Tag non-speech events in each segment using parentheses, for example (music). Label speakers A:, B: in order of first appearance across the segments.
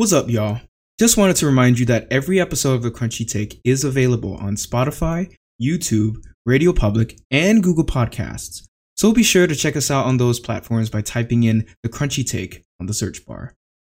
A: What's up, y'all? Just wanted to remind you that every episode of The Crunchy Take is available on Spotify, YouTube, Radio Public, and Google Podcasts. So be sure to check us out on those platforms by typing in The Crunchy Take on the search bar.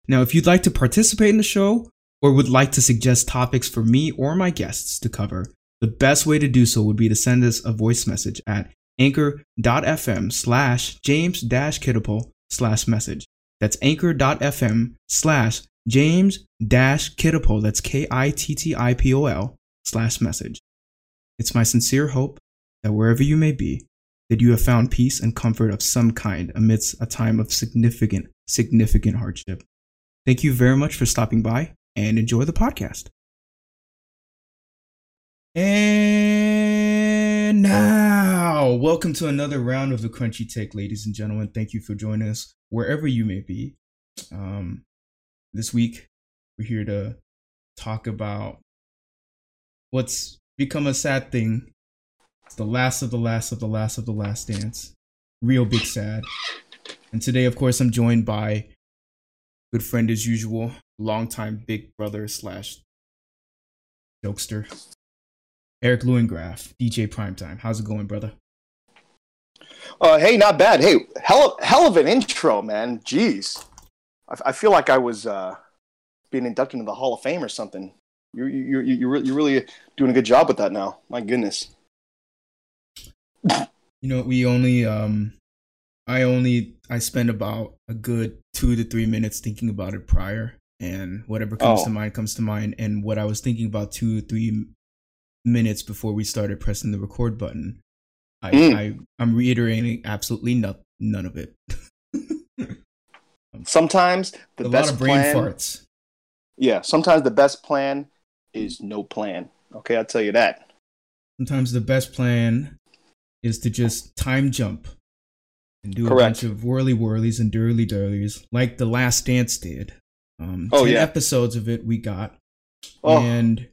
A: Now, if you'd like to participate in the show or would like to suggest topics for me or my guests to cover, the best way to do so would be to send us a voice message at anchor.fm slash james dash kittipol slash message. That's anchor.fm slash james dash kittipol. That's K I T T I P O L slash message. It's my sincere hope that wherever you may be, that you have found peace and comfort of some kind amidst a time of significant, significant hardship. Thank you very much for stopping by and enjoy the podcast. And now, welcome to another round of the Crunchy Take, ladies and gentlemen. Thank you for joining us wherever you may be. Um, this week, we're here to talk about what's become a sad thing. It's the last of the last of the last of the last dance. Real big sad. And today, of course, I'm joined by good friend as usual, longtime big brother slash jokester, Eric Lewingraf, DJ Primetime. How's it going, brother?
B: Uh, hey, not bad. Hey, hell, hell of an intro, man. Jeez, I, I feel like I was uh, being inducted into the Hall of Fame or something. You're you're you're you're really doing a good job with that now. My goodness.
A: You know, we only um, I only I spend about a good two to three minutes thinking about it prior, and whatever comes
B: Oh.
A: to mind comes to mind. And what I was thinking about two three minutes before we started pressing the record button, I,
B: Mm.
A: I I'm reiterating absolutely no, none of it. (laughs)
B: Sometimes the
A: a
B: best plan.
A: farts.
B: Yeah, sometimes the best plan is no plan. Okay, I'll tell you that.
A: Sometimes the best plan is to just time jump and do a bunch of whirly whirlies and dirly dirlies like the Last Dance did. Um,
B: Oh,
A: 10
B: yeah.
A: episodes of it we got.
B: Oh,
A: And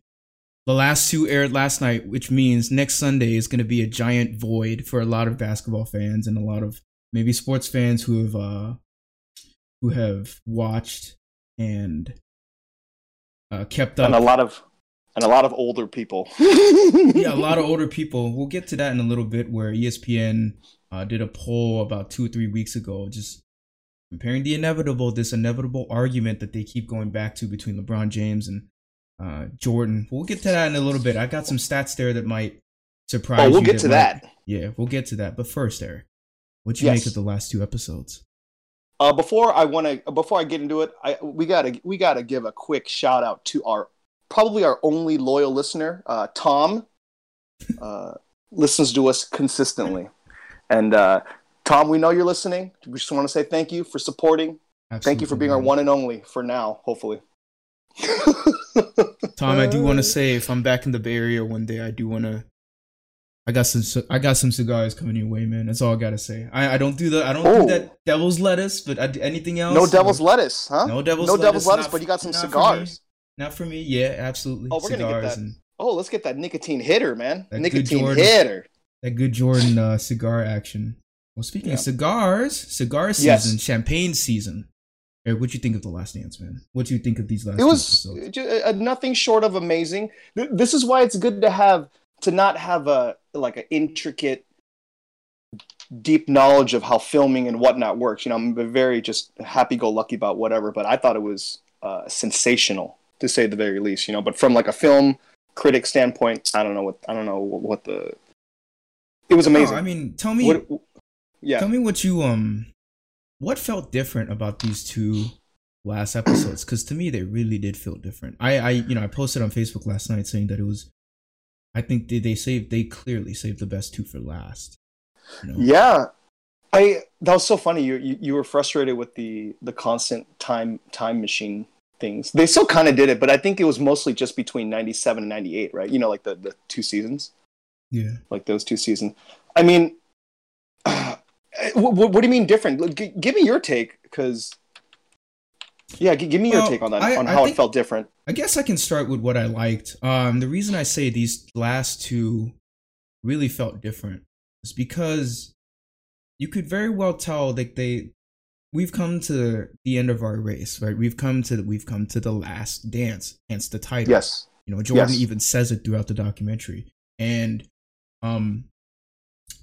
A: the last two aired last night, which means next Sunday is going to be a giant void for a lot of basketball fans and a lot of maybe sports fans who have uh, who have watched and uh, kept up.
B: and a lot of and a lot of older people. (laughs)
A: yeah, a lot of older people. We'll get to that in a little bit. Where ESPN uh, did a poll about two or three weeks ago, just comparing the inevitable, this inevitable argument that they keep going back to between LeBron James and uh, Jordan. We'll get to that in a little bit. I got some stats there that might surprise.
B: Oh, we'll
A: you
B: get to
A: might-
B: that.
A: Yeah, we'll get to that. But first, Eric, what you
B: Yes.
A: make of the last two episodes?
B: Uh, before I want to, before I get into it, I we gotta we gotta give a quick shout out to our probably our only loyal listener, uh, Tom. Uh, listens to us consistently, and uh, Tom, we know you're listening. We just want to say thank you for supporting. Thank you for being our one and only for now. Hopefully.
A: Tom, I do want to (laughs) say if I'm back in the Bay Area one day, I do want to. I got some. I got some cigars coming your way, man. That's all I gotta say. I, I don't do the. I don't
B: Oh.
A: do that devil's lettuce, but I, anything else?
B: no devil's lettuce, huh?
A: No devil's
B: no
A: lettuce.
B: devil's lettuce, but you got some
A: not
B: cigars.
A: me. Not for me. Yeah, absolutely.
B: Oh, we're gonna get that.
A: and
B: Oh, let's get that nicotine hitter, man. Nicotine
A: Jordan.
B: hitter.
A: that good Jordan uh, cigar action. Well, speaking
B: Yeah.
A: of cigars, cigar season,
B: Yes.
A: champagne season. Eric, what you think of the Last Dance, man? What do you think of these last?
B: it was
A: episodes?
B: uh, nothing short of amazing. This is why it's good to have to not have a like an intricate, deep knowledge of how filming and whatnot works. You know, I'm very just happy-go-lucky about whatever, but I thought it was uh, sensational to say the very least. You know, but from like a film critic standpoint, I don't know what I don't know what the. It was amazing.
A: No, I mean, tell me.
B: what, yeah.
A: Tell me what you um what felt different about these two last episodes cuz to me they really did feel different. I I you know, I posted on Facebook last night saying that it was I think they, they saved they clearly saved the best two for last. You know?
B: Yeah, I that was so funny. You, you you were frustrated with the the constant time time machine things. They still kind of did it, but I think it was mostly just between ninety seven and ninety eight, right? You know, like the the two seasons,
A: Yeah.
B: like those two seasons. I mean, (sighs) what, what, what do you mean different? G- give me your take, because yeah, g- give me your take on that,
A: I-
B: on how
A: think-
B: it felt different.
A: I guess I can start with what I liked. Um, the reason I say these last two really felt different is because you could very well tell that they we've come to the end of our race, right? We've come to we've come to the last dance, hence the title.
B: Yes.
A: You know, Jordan
B: Yes.
A: even says it throughout the documentary. And um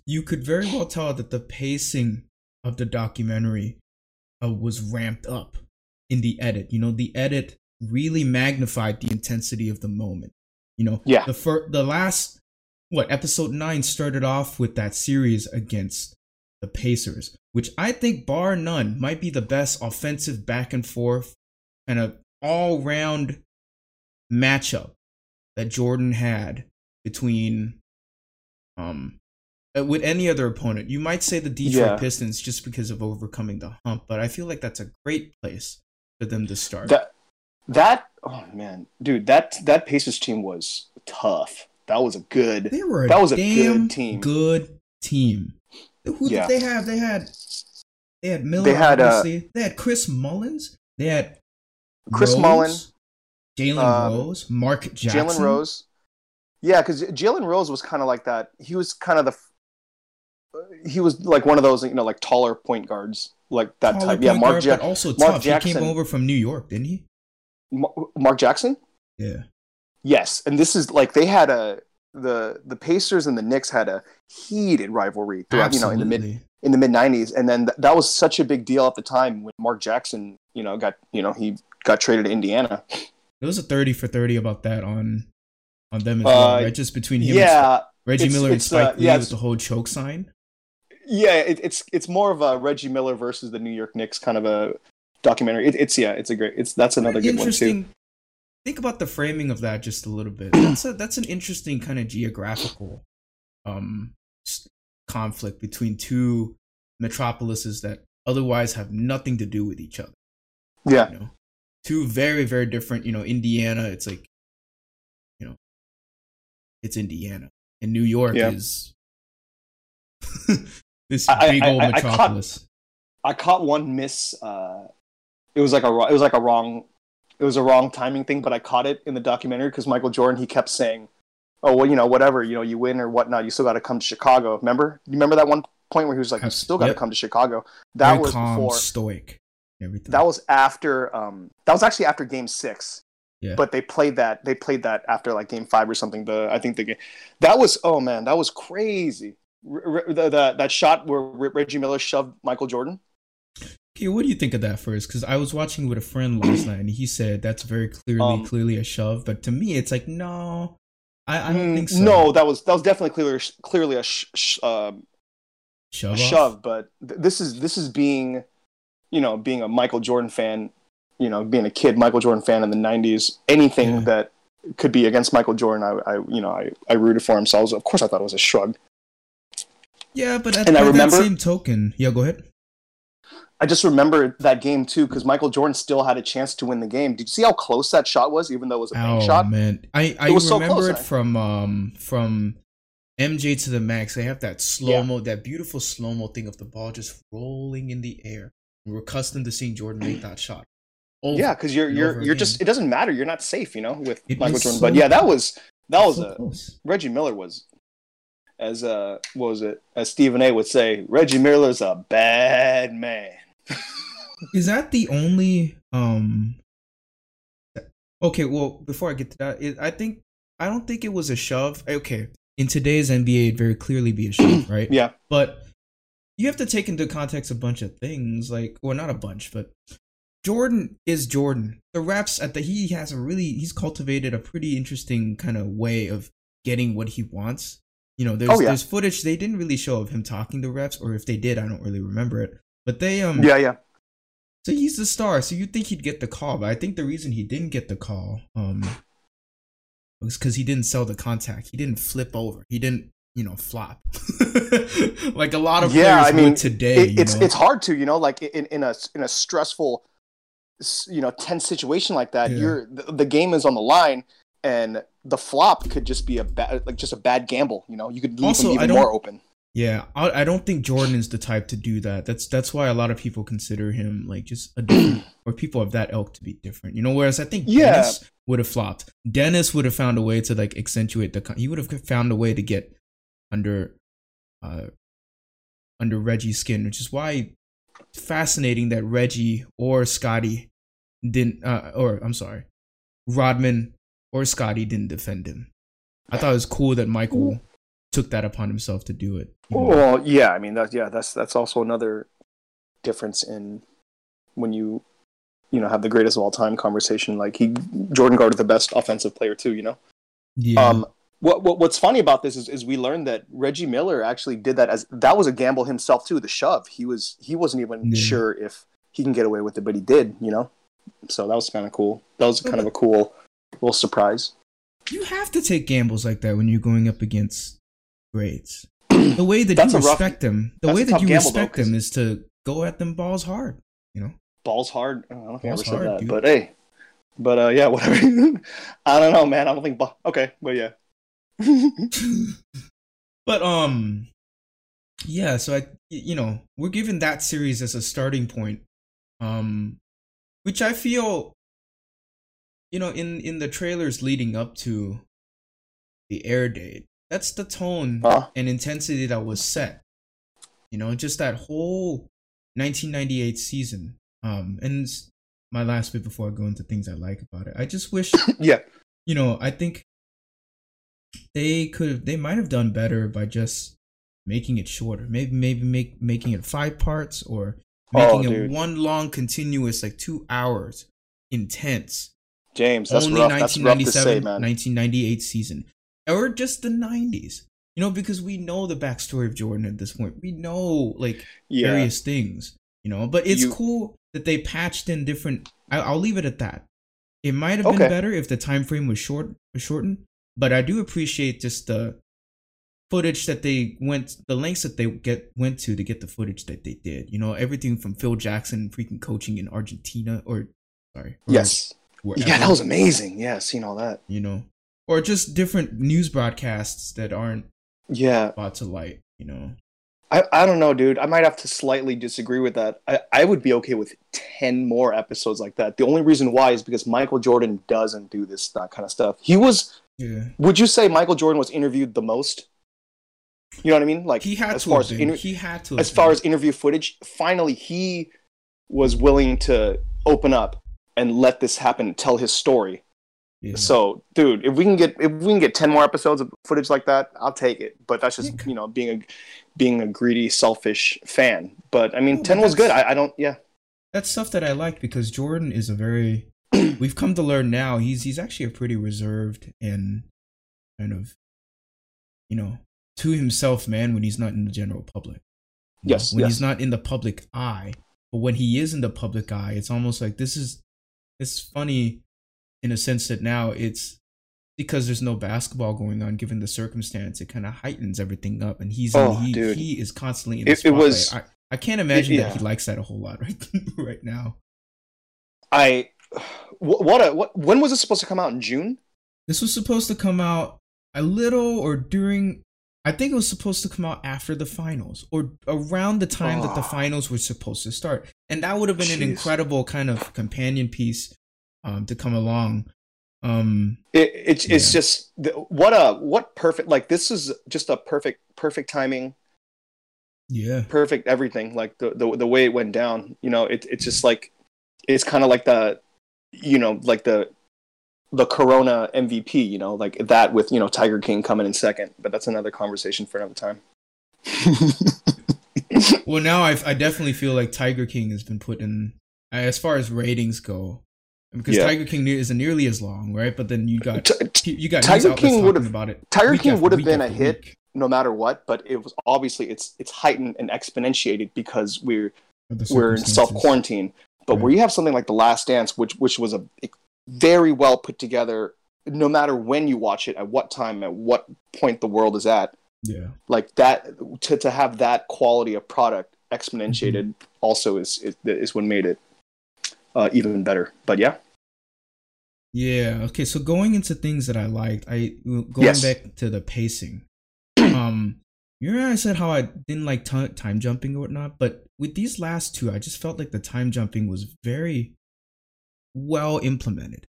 A: you could very well tell that the pacing of the documentary uh, was ramped up in the edit. You know, the edit really magnified the intensity of the moment. You know,
B: Yeah.
A: the fir- the last what episode 9 started off with that series against the Pacers, which I think bar none might be the best offensive back and forth and a all-round matchup that Jordan had between um uh, with any other opponent. You might say the Detroit
B: Yeah.
A: Pistons just because of overcoming the hump, but I feel like that's a great place for them to start.
B: That that oh man, dude, that that Pacers team was tough. That was a good.
A: they were a
B: that was a good team.
A: Good team. Who
B: Yeah.
A: did they have? They had they had Miller.
B: They had, uh,
A: they had Chris Mullins. They had
B: Chris
A: Rose,
B: Mullen,
A: Jalen
B: um,
A: Rose, Mark Jackson,
B: Jalen Rose. Yeah, because Jalen Rose was kind of like that. He was kind of the. He was like one of those, you know, like taller point guards, like that
A: taller
B: type. Yeah, Mark,
A: guard,
B: ja-
A: but also
B: Mark
A: tough. He
B: Jackson.
A: came over from New York, didn't he?
B: Ma- Mark Jackson.
A: Yeah.
B: Yes, and this is like they had a the the Pacers and the Knicks had a heated rivalry throughout, you know, in the mid in the mid '90s, and then th- that was such a big deal at the time when Mark Jackson, you know, got you know he got traded to Indiana.
A: There was a thirty for thirty about that on on them as well,
B: Uh,
A: right? Just between him and
B: Yeah,
A: Reggie
B: it's-
A: Miller and
B: it's, uh,
A: Spike Lee
B: yeah,
A: with the whole choke sign.
B: Yeah, it, it's it's more of a Reggie Miller versus the New York Knicks kind of a documentary. It, it's yeah, it's a great. It's that's another good one too.
A: Think about the framing of that just a little bit. (clears throat) That's a, that's an interesting kind of geographical um conflict between two metropolises that otherwise have nothing to do with each other.
B: Yeah,
A: You know, two very very different. You know, Indiana. It's like, you know, it's Indiana, and New York
B: Yeah.
A: is (laughs) this
B: I- I-
A: big old
B: I- I caught-
A: metropolis.
B: I caught one miss. Uh, it was like a it was like a wrong it was a wrong timing thing, but I caught it in the documentary because Michael Jordan he kept saying, "Oh well, you know whatever, you know you win or whatnot, you still got to come to Chicago." Remember? You remember that one point where he was like, "You still got to
A: yep.
B: come to Chicago." That
A: very
B: was
A: calm,
B: before.
A: stoic, everything.
B: That was after. Um, that was actually after Game Six.
A: Yeah.
B: But they played that. They played that after like Game Five or something. The I think the game. That was oh man, that was crazy. R- r- the, the, that shot where Reggie Miller shoved Michael Jordan.
A: Okay, what do you think of that first? Because I was watching with a friend last night, and he said that's very clearly,
B: Um,
A: clearly a shove. But to me, it's like no, I, I don't
B: Mm,
A: think so.
B: No, that was that was definitely clearly clearly a, sh- sh- um,
A: shove,
B: a shove. But th- this is this is being, you know, being a Michael Jordan fan. You know, being a kid Michael Jordan fan in the '90s. Anything
A: Yeah.
B: that could be against Michael Jordan, I, I you know, I, I rooted for him. So was, of course, I thought it was a shrug.
A: Yeah, but at,
B: And I remember-
A: that same token, yeah, go ahead.
B: I just remember that game too because Michael Jordan still had a chance to win the game. Did you see how close that shot was, even though it was a bank
A: Oh
B: shot?
A: man, I I
B: It was so
A: remember
B: close,
A: it from um from MJ to the max. They have that slow mo, that beautiful slow mo thing of the ball just rolling in the air. We're accustomed to seeing Jordan make that shot. Over
B: Yeah, because you're you're you're
A: again.
B: just it doesn't matter. You're not safe, you know, with
A: It
B: Michael Jordan.
A: so
B: but yeah, that was that was
A: so
B: a
A: close.
B: Reggie Miller was, as uh, what was it? As Stephen A. would say, Reggie Miller's a bad man.
A: Is that the only um Okay, well, before I get to that, it, I think I don't think it was a shove. Okay, in today's NBA it'd very clearly be a shove, (clears throat) right?
B: Yeah,
A: But you have to take into context a bunch of things, like well not a bunch, but Jordan is Jordan. The reps at the he has a really he's cultivated a pretty interesting kind of way of getting what he wants. You know, there's
B: Oh, yeah.
A: there's footage they didn't really show of him talking to refs, or if they did, I don't really remember it. But they um
B: yeah, yeah.
A: so he's the star. So you'd think he'd get the call, but I think the reason he didn't get the call um was because he didn't sell the contact. He didn't flip over. He didn't, you know, flop (laughs) like a lot of
B: Yeah,
A: players
B: I mean,
A: today.
B: It, it's
A: know?
B: it's hard to you know like in in a in a stressful, you know, tense situation like that.
A: Yeah.
B: You're the, the game is on the line. And the flop could just be a bad, like just a bad gamble. You know, you could leave
A: Also,
B: him even more open.
A: Yeah, I, I don't think Jordan is the type to do that. That's that's why a lot of people consider him like just a different, (clears throat) or people of that ilk to be different. You know, whereas I think
B: Yeah.
A: Dennis would have flopped. Dennis would have found a way to like accentuate the. He would have found a way to get under, uh, under Reggie's skin, which is why it's fascinating that Reggie or Scottie didn't, uh, or I'm sorry, Rodman or Scottie didn't defend him. I thought it was cool that Michael took that upon himself to do it.
B: Well, yeah, I mean that. Yeah, that's that's also another difference in when you you know have the greatest of all time conversation. Like he Jordan guarded the best offensive player too. You know.
A: yeah.
B: Um, what, what what's funny about this is, is we learned that Reggie Miller actually did that as that was a gamble himself too. The shove. He was he wasn't even
A: Yeah.
B: sure if he can get away with it, but he did. You know. So that was kind of cool. That was kind of a cool little surprise.
A: you have to take gambles like that when you're going up against grades. (clears throat) The way that you
B: a rough-
A: respect them, the way that you
B: gamble, though,
A: them is to go at them balls hard. You know.
B: balls hard. I don't think I ever said
A: hard,
B: that,
A: dude.
B: but hey, but uh, yeah, (laughs) whatever. I don't know, man. I don't think. Ball- okay, but yeah. (laughs)
A: but um yeah so i you know we're given that series as a starting point um which i feel you know in in the trailers leading up to the air date that's the tone
B: Huh?
A: and intensity that was set you know just that whole 1998 season um and my last bit before i go into things i like about it i just wish (coughs)
B: yeah.
A: you know, I think they could they might have done better by just making it shorter. Maybe maybe make making it five parts or
B: Oh,
A: making it one long continuous like 2 hours intense.
B: James, that's
A: Only
B: rough. That's rough to say,
A: 1997
B: man.
A: 1998 season or just the 90s. You know, because we know the backstory of Jordan at this point. We know like
B: Yeah.
A: various things, you know. But it's
B: You-
A: cool that they patched in different. I, I'll leave it at that. It might have been better if the time frame was short, was shortened. But I do appreciate just the footage that they went, the lengths that they get went to to get the footage that they did. You know, everything from Phil Jackson freaking coaching in Argentina, or sorry, or
B: Yes.
A: Wherever,
B: Yeah, that was amazing. Yeah, seeing all that.
A: you know, or just different news broadcasts that aren't
B: Yeah,
A: brought to light. You know,
B: I, I don't know, dude. I might have to slightly disagree with that. I, I would be okay with 10 more episodes like that. The only reason why is because Michael Jordan doesn't do this that kind of stuff. He was,
A: yeah.
B: would you say Michael Jordan was interviewed the most? You know what I mean? Like,
A: He had
B: as
A: to
B: far as, inter-
A: he had to.
B: as far
A: been.
B: as interview footage, finally he was willing to open up and let this happen, tell his story.
A: Yeah.
B: So, dude, if we can get if we can get ten more episodes of footage like that, I'll take it. But that's just you know being a being a greedy, selfish fan. But I mean, ten was good. I, I don't. Yeah,
A: that's stuff that I like because Jordan is a very (clears throat) we've come to learn now he's he's actually a pretty reserved and kind of you know to himself man when he's not in the general public.
B: Yes,
A: when
B: yes.
A: he's not in the public eye, but when he is in the public eye, it's almost like this is it's funny in a sense that now it's because there's no basketball going on given the circumstance it kind of heightens everything up and he's
B: Oh,
A: in, he,
B: dude.
A: he is constantly in the
B: It- it was-
A: I, I can't imagine
B: yeah.
A: that he likes that a whole lot (laughs) right right now
B: I. What, a what? When was it supposed to come out in June?
A: This was supposed to come out a little or during. I think it was supposed to come out after the finals or around the time that the
B: Oh.
A: finals were supposed to start, and that would have been an incredible kind of companion piece um, to come along. Um,
B: It, it's it's just what a what perfect like this is just a perfect perfect timing.
A: Yeah,
B: perfect everything like the the, the way it went down you know it, it's just like it's kind of like the you know like the the corona mvp you know like that with you know tiger king coming in second but that's another conversation for another time (laughs)
A: well now I I definitely feel like Tiger King has been put in as far as ratings go because
B: Yeah.
A: Tiger King isn't nearly as long, right? But then you got
B: T-
A: you got
B: Tiger King would've-
A: about it.
B: Tiger King would have been a hit
A: week
B: no matter what but it was obviously it's it's heightened and exponentiated because we're we're in self quarantine. But
A: Right.
B: where you have something like The Last Dance, which which was a very well put together, no matter when you watch it, at what time, at what point the world is at,
A: Yeah.
B: like that to to have that quality of product exponentiated
A: Mm-hmm.
B: also is, is is what made it uh, even better. But yeah,
A: Yeah. Okay. So going into things that I liked, I going
B: Yes.
A: back to the pacing. (clears throat) um, you remember I said how I didn't like ti- time jumping or whatnot, but with these last two, I just felt like the time jumping was very well implemented.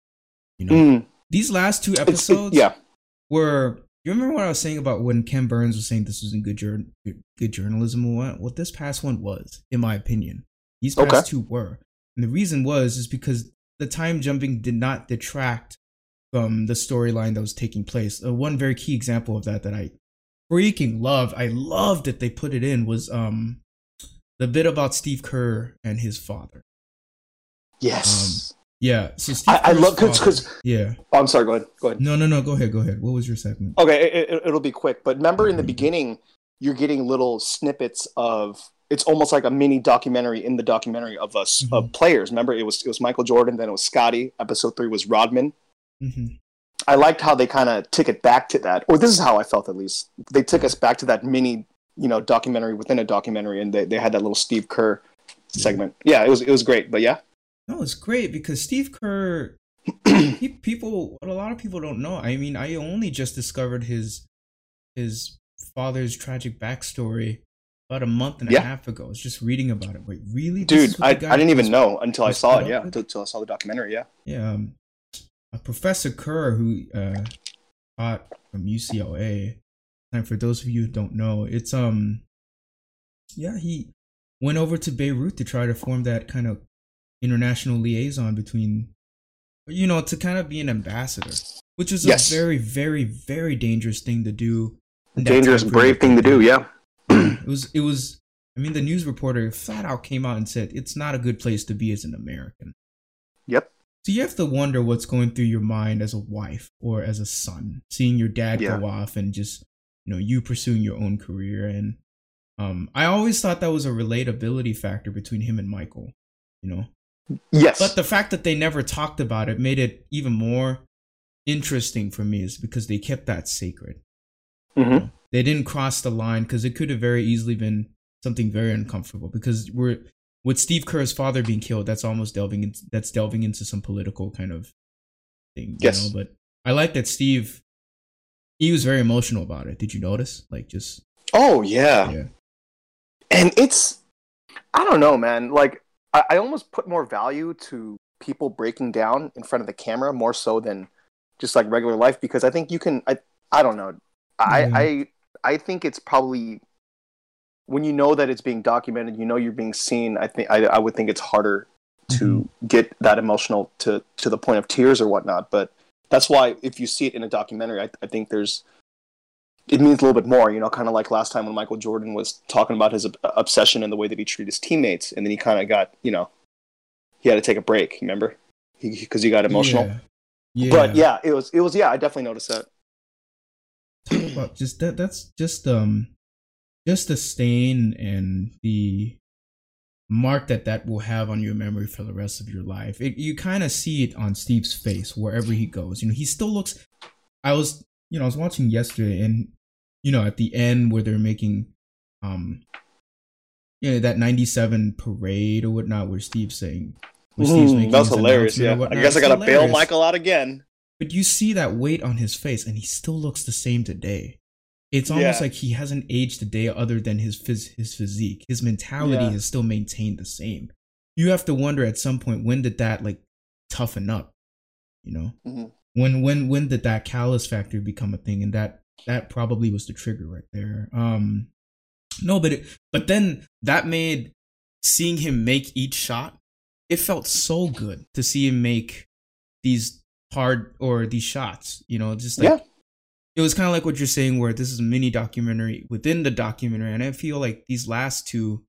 A: You know,
B: Mm,
A: these last two
B: it's- it-
A: episodes
B: yeah,
A: were. You remember what I was saying about when Ken Burns was saying this wasn't good, jour- good, journalism? What what this past one was, in my opinion, These past
B: Okay.
A: two were. And the reason was is because the time jumping did not detract from the storyline that was taking place. Uh, one very key example of that that I freaking loved, I loved that they put it in was um the bit about Steve Kerr and his father.
B: Yes.
A: Yeah, so Steve
B: I, I love because
A: yeah.
B: oh, I'm sorry. Go ahead. Go ahead.
A: No, no, no. Go ahead. Go ahead. What was your segment?
B: Okay, it, it, it'll be quick. But remember, in the beginning, you're getting little snippets of. It's almost like a mini documentary in the documentary of us
A: Mm-hmm.
B: of players. Remember, it was it was Michael Jordan, then it was Scottie. Episode three was Rodman.
A: hmm
B: I liked how they kind of took it back to that, or this is how I felt at least. They took us back to that mini, you know, documentary within a documentary, and they, they had that little Steve Kerr segment. Yeah, it was it was great. But yeah,
A: No, it's great because Steve Kerr. (clears throat) he, people, a lot of people don't know. I mean, I only just discovered his his father's tragic backstory about a month and a half ago. I was just reading about it. Wait, really,
B: dude, I, I didn't even know until I saw it. Yeah,
A: with?
B: until I saw the documentary. Yeah.
A: Yeah, um, Professor Kerr, who uh, taught from UCLA. And for those of you who don't know, it's um, yeah, he went over to Beirut to try to form that kind of international liaison between, you know, to kind of be an ambassador, which is
B: Yes.
A: a very, very, very dangerous thing to do.
B: Dangerous, brave thing to do. Yeah.
A: It was, it was. I mean, the news reporter flat out came out and said it's not a good place to be as an American.
B: Yep.
A: So you have to wonder what's going through your mind as a wife or as a son, seeing your dad
B: Yeah.
A: go off and just you know you pursuing your own career. And um, I always thought that was a relatability factor between him and Michael. You know,
B: Yes.
A: but the fact that they never talked about it made it even more interesting for me, is because they kept that sacred.
B: Mhm.
A: They didn't cross the line because it could have very easily been something very uncomfortable. Because we're with Steve Kerr's father being killed, that's almost delving into that's delving into some political kind of thing. You
B: Yes.
A: know? But I like that Steve he was very emotional about it. Did you notice? Like just
B: Oh yeah.
A: yeah.
B: and it's i don't know man like I, I almost put more value to people breaking down in front of the camera more so than just like regular life because i think you can i i don't know i
A: Yeah.
B: i i think it's probably when you know that it's being documented you know you're being seen i think i, I would think it's harder to mm-hmm. get that emotional to to the point of tears or whatnot but that's why if you see it in a documentary i, I think there's it means a little bit more, you know, kind of like last time when Michael Jordan was talking about his ob- obsession and the way that he treated his teammates, and then he kind of got, you know, he had to take a break. Remember, because he, got emotional.
A: Yeah. Yeah.
B: But yeah, it was, it was, yeah, I definitely noticed that.
A: talk about (clears throat) just that that's just um just the stain and the mark that that will have on your memory for the rest of your life it, you kind of see it on steve's face wherever he goes you know he still looks i was you know i was watching yesterday and you know at the end where they're making um you know that 97 parade or whatnot where steve's saying where Steve's making
B: Mm, that hilarious. Yeah, I guess I gotta bail
A: hilarious.
B: Michael out again.
A: But you see that weight on his face, and he still looks the same today. It's almost
B: Yeah.
A: like he hasn't aged a day other than his phys- his physique. His mentality
B: Yeah.
A: is still maintained the same. You have to wonder at some point when did that like toughen up? You know,
B: Mhm.
A: When when when did that callous factor become a thing? And that that probably was the trigger right there. Um, no, but it, but then that made seeing him make each shot. It felt so good to see him make these hard or these shots. You know, just like
B: Yeah.
A: it was kind of like what you're saying, where this is a mini documentary within the documentary, and I feel like these last two,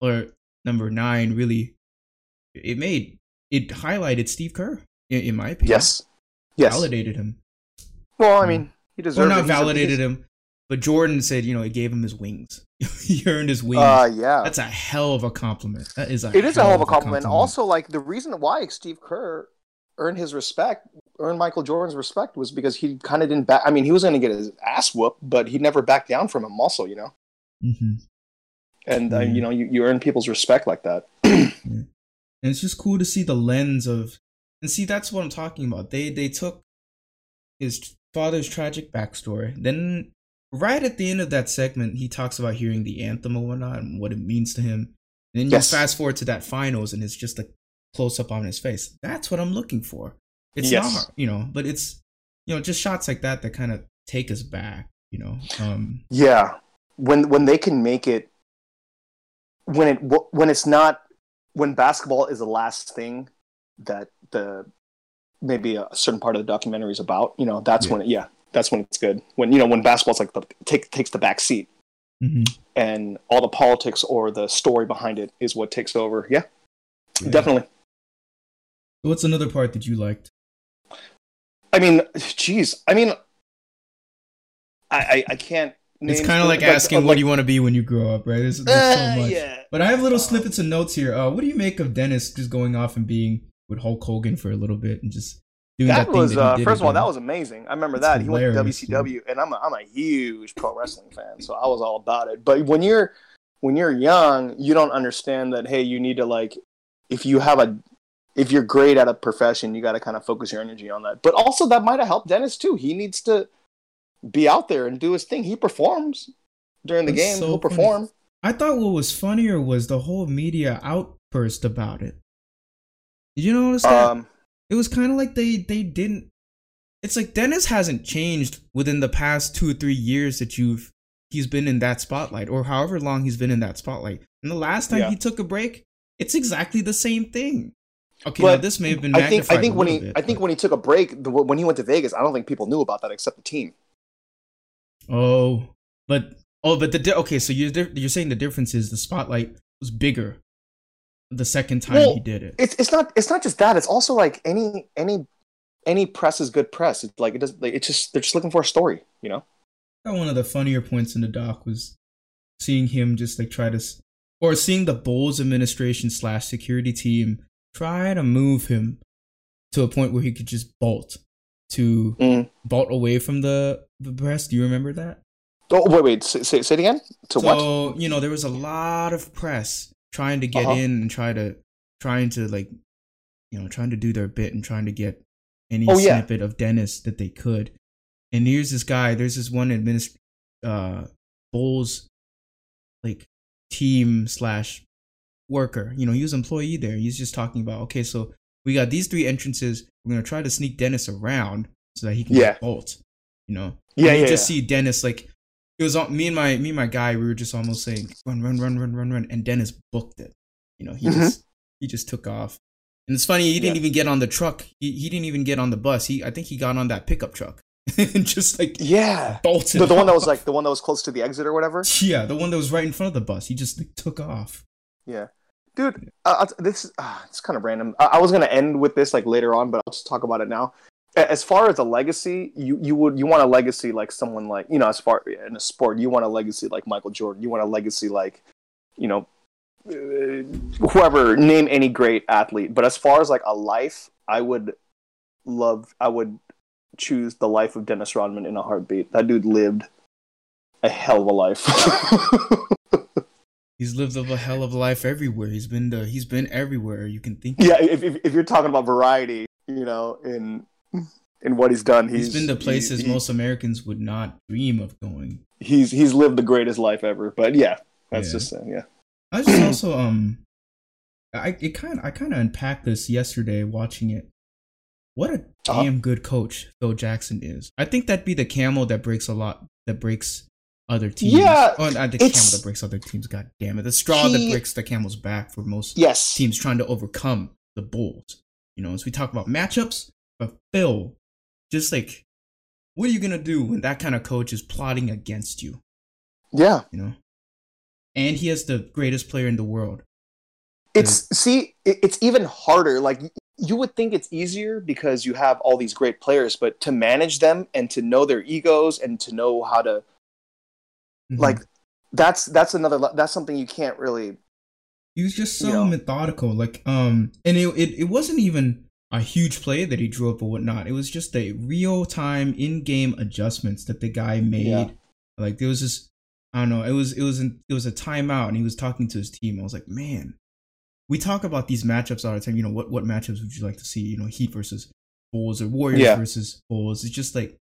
A: or number nine, really, it made it highlighted Steve Kerr in, in my opinion.
B: Yes. Yes.
A: validated him.
B: Well, I mean, he
A: Or
B: deserved.
A: not
B: it. He's a-
A: validated him, but Jordan said, you know, it gave him his wings. (laughs) he earned his wings.
B: Uh, yeah.
A: That's a hell of a compliment. That is a
B: it is a hell of a compliment. Also, like the reason why Steve Kerr earned his respect, earned Michael Jordan's respect, was because he kind of didn't back. I mean, he was going to get his ass whooped, but he never backed down from him. Also, you know,
A: hmm
B: and uh,
A: Yeah.
B: you know, you, you earn people's respect like that. (clears throat)
A: and it's just cool to see the lens of, and see that's what I'm talking about. They they took his father's tragic backstory. Then right at the end of that segment, he talks about hearing the anthem and whatnot and what it means to him. And then you fast forward to that finals, and it's just a close up on his face. That's what I'm looking for. It's
B: Yes.
A: not, you know, but it's you know just shots like that that kind of take us back. You know, um,
B: Yeah, when when they can make it when it when it's not when basketball is the last thing that the maybe a certain part of the documentary is about, you know, that's
A: Yeah.
B: when it, yeah, that's when it's good. When you know when basketball's like the take takes the back seat
A: Mhm.
B: and all the politics or the story behind it is what takes over. Yeah,
A: Yeah.
B: definitely.
A: What's another part that you liked?
B: I mean, geez, I mean, I I, I can't.
A: It's kind of like asking,
B: uh,
A: "What do you want to be when you grow up?" Right? There's, there's
B: uh,
A: so much.
B: Yeah.
A: But I have little snippets of notes here. Uh, what do you make of Dennis just going off and being with Hulk Hogan for a little bit and just doing that,
B: That was
A: that
B: uh, first of all, that was amazing. I remember
A: It's
B: that he went to WCW, and I'm a, I'm a huge pro wrestling fan, so I was all about it. But when you're when you're young, you don't understand that. Hey, you need to like if you have a if you're great at a profession, you got to kind of focus your energy on that. But also, that might have helped Dennis too. He needs to be out there and do his thing. He performs during the
A: That's
B: game.
A: so
B: He'll
A: funny.
B: perform.
A: I thought what was funnier was the whole media outburst about it. Did you notice that?
B: Um,
A: it was kind of like they they didn't. It's like Dennis hasn't changed within the past two or three years that you've he's been in that spotlight, or however long he's been in that spotlight. And the last time
B: Yeah.
A: he took a break, it's exactly the same thing. Okay,
B: But
A: this may have been
B: I think I think when he
A: bit,
B: I think
A: but-
B: when he took a break, the, when he went to Vegas, I don't think people knew about that except the team.
A: Oh, but oh, but the okay. So you're you're saying the difference is the spotlight was bigger the second time
B: Well,
A: he did it.
B: it's it's not it's not just that. It's also like any any any press is good press. It's like it does. Like, it's just they're just looking for a story. You know.
A: one of the funnier points in the doc was seeing him just like try to, or seeing the Bulls administration slash security team try to move him to a point where he could just bolt to
B: Mm.
A: bolt away from the the press. Do you remember that?
B: Oh wait wait say, say, say it again. To what?
A: so you know there was a lot of press trying to get
B: Uh-huh.
A: in and try to trying to like you know trying to do their bit and trying to get any
B: Oh, yeah.
A: snippet of Dennis that they could. And here's this guy. There's this one administ uh Bulls like team slash worker. You know, he was employee there. He's just talking about okay, so we got these three entrances. We're gonna try to sneak Dennis around so that he can
B: Yeah.
A: bolt. You know,
B: Yeah,
A: and you
B: yeah,
A: just
B: yeah.
A: see Dennis like it was all, me and my me and my guy. We were just almost saying run, run, run, run, run, run, and Dennis booked it. You know, he
B: Mhm.
A: just he just took off. And it's funny, he didn't
B: Yeah.
A: even get on the truck. He he didn't even get on the bus. He I think he got on that pickup truck (laughs) and just like
B: yeah.
A: bolted.
B: The, the one that was like the one that was close to the exit or whatever. (laughs)
A: yeah, the one that was right in front of the bus. He just like, took off.
B: Yeah, dude. Uh, this uh, it's kind of random. I, I was gonna end with this like later on, but I'll just talk about it now. As far as a legacy, you you would you want a legacy like someone like you know as far in a sport, you want a legacy like Michael Jordan. You want a legacy like you know uh, whoever name any great athlete. But as far as like a life, I would love. I would choose the life of Dennis Rodman in a heartbeat. That dude lived a hell of a life. (laughs)
A: He's lived a hell of a life everywhere. He's been to, he's been everywhere you can think.
B: yeah, if, if if you're talking about variety, you know, in in what he's done, he's,
A: he's been to places
B: he- he-
A: most Americans would not dream of going.
B: He's he's lived the greatest life ever. But yeah, that's
A: Yeah.
B: just uh, yeah.
A: I just (clears throat) also um, I it kind I kind of unpacked this yesterday watching it. What a
B: Uh-huh.
A: damn good coach Phil Jackson is. I think that'd be the camel that breaks a lot that breaks other teams.
B: Yeah,
A: oh, not the camel that breaks other teams. God damn it, the straw that breaks the camel's back for most
B: Yes,
A: teams trying to overcome the Bulls. You know, as we talk about matchups, but Phil, just like, what are you gonna do when that kind of coach is plotting against you?
B: yeah.
A: You know, and he has the greatest player in the world.
B: It's see, it's even harder. Like you would think it's easier because you have all these great players, but to manage them and to know their egos and to know how to
A: Mhm.
B: like that's that's another that's something you can't really
A: he was just so
B: you know.
A: methodical. Like, um, and it, it it wasn't even a huge play that he drew up or whatnot. It was just a real time in game adjustments that the guy made.
B: Yeah.
A: Like there was this, I don't know. It was it was an, it was a timeout, and he was talking to his team. I was like, man, we talk about these matchups all the time. You know, what what matchups would you like to see? You know, Heat versus Bulls or Warriors
B: Yeah.
A: versus Bulls. It's just like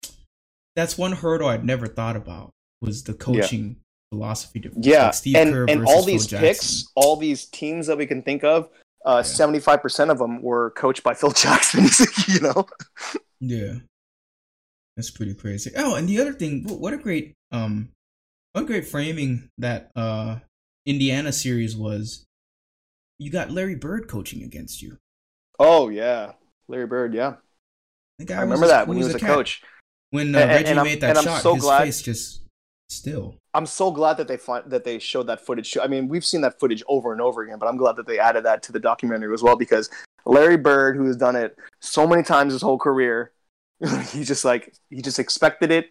A: that's one hurdle I'd never thought about was the coaching philosophy difference.
B: Yeah,
A: Like
B: and
A: Kerr
B: and all these picks, all these teams that we can think of, uh, seventy five percent of them were coached by (laughs) Phil Jackson. (laughs) you know,
A: Yeah, that's pretty crazy. Oh, and the other thing, what a great um, what great framing that uh Indiana series was. you got Larry Bird coaching against you.
B: Oh yeah, Larry Bird. Yeah,
A: The guy
B: I remember that when he was a
A: cat.
B: coach.
A: When uh,
B: And-
A: Reggie
B: and
A: made that
B: and
A: shot,
B: so
A: his
B: glad-
A: face just still.
B: I'm so glad that they find that they showed that footage. I mean, we've seen that footage over and over again, but I'm glad that they added that to the documentary as well because Larry Bird, who has done it so many times his whole career, (laughs) he just like he just expected it,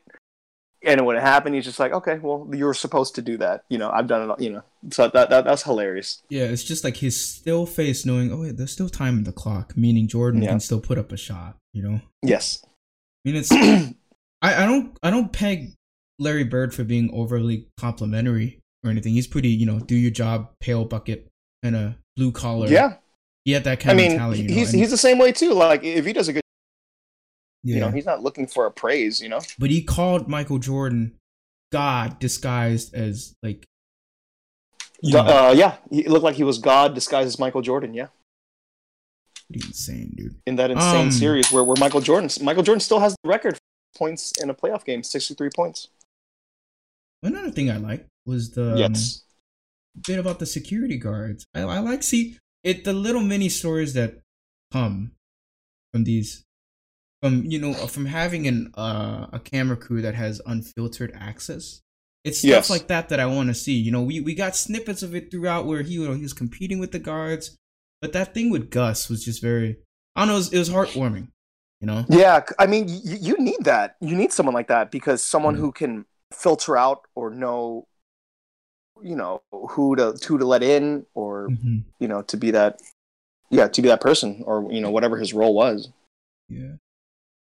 B: and when it happened, he's just like, okay, well, you were supposed to do that. You know, I've done it. all- You know, so that, that that's hilarious.
A: Yeah, it's just like his still face knowing, oh wait, there's still time in the clock, meaning Jordan
B: Yeah.
A: can still put up a shot, you know?
B: Yes.
A: I mean it's (clears throat) I, I don't I don't peg Larry Bird for being overly complimentary or anything. He's pretty, you know, do your job, pale bucket, and a blue collar.
B: yeah.
A: He had that
B: I
A: kind of
B: mean,
A: mentality. You know?
B: he's
A: and-
B: he's the same way too. Like if he does a good,
A: yeah.
B: you know, he's not looking for a praise. You know.
A: but he called Michael Jordan God disguised as like you know,
B: Uh, yeah, he looked like he was God disguised as Michael Jordan. Yeah.
A: pretty insane, dude.
B: in that insane
A: Um,
B: series where, where Michael Jordan Michael Jordan still has the record points in a playoff game, sixty three points.
A: Another thing I liked was the um, bit about the security guards. I, I like see it the little mini stories that come from these from you know from having an uh, a camera crew that has unfiltered access. It's stuff
B: Yes.
A: like that that I want to see. You know, we we got snippets of it throughout where he you know he was competing with the guards, but that thing with Gus was just very I don't know. It was, it was heartwarming. You know.
B: Yeah, I mean, y- you need that. You need someone like that because someone
A: Mhm.
B: who can filter out or know, you know, who to who to let in or
A: Mhm.
B: you know to be that, yeah, to be that person or you know whatever his role was.
A: Yeah.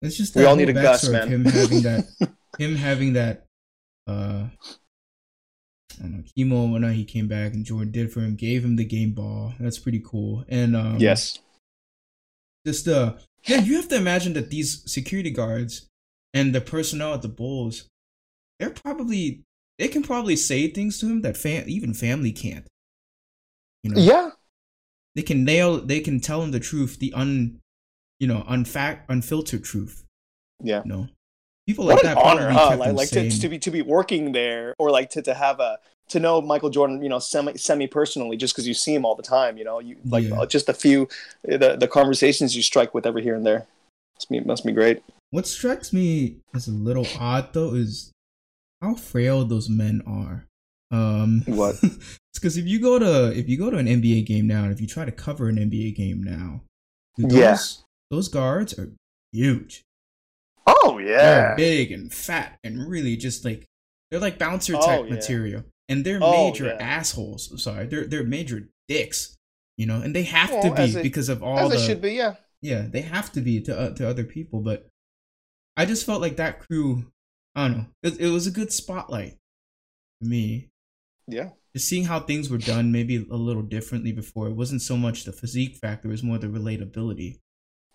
A: It's just
B: We all need a Gus, man.
A: Him having that, (laughs) him having that, uh, I don't know, chemo when he came back and Jordan did for him, gave him the game ball. That's pretty cool. And um,
B: yes.
A: just uh, yeah, you have to imagine that these security guards and the personnel at the Bulls, they're probably they can probably say things to him that fam- even family can't. You know,
B: Yeah.
A: they can nail, they can tell him the truth, the un, you know, unfact, unfiltered truth.
B: Yeah.
A: You know, people
B: What
A: like
B: an
A: that
B: honor, huh? Like, like to, to be to be working there, or like to, to have a to know Michael Jordan, you know, semi semi personally, just because you see him all the time. You know, you like
A: Yeah.
B: uh, just a few the the conversations you strike with every here and there. Must be must be great.
A: What strikes me as a little odd though is how frail those men are. Um,
B: What? (laughs)
A: it's because if you go to if you go to an NBA game now, and if you try to cover an NBA game now, dude, those,
B: Yeah.
A: those guards are huge.
B: Oh
A: They're
B: yeah,
A: big and fat and really just like they're like bouncer
B: Oh,
A: type
B: yeah.
A: material, and they're
B: Oh,
A: major
B: yeah.
A: assholes. I'm sorry, they're they're major dicks. You know, and they have
B: Well,
A: to be
B: it-
A: because of all the
B: should be. Yeah,
A: yeah, they have to be to uh, to other people. But I just felt like that crew. I don't know. It, it was a good spotlight for me.
B: yeah,
A: Just seeing how things were done, maybe a little differently before. It wasn't so much the physique factor; it was more the relatability.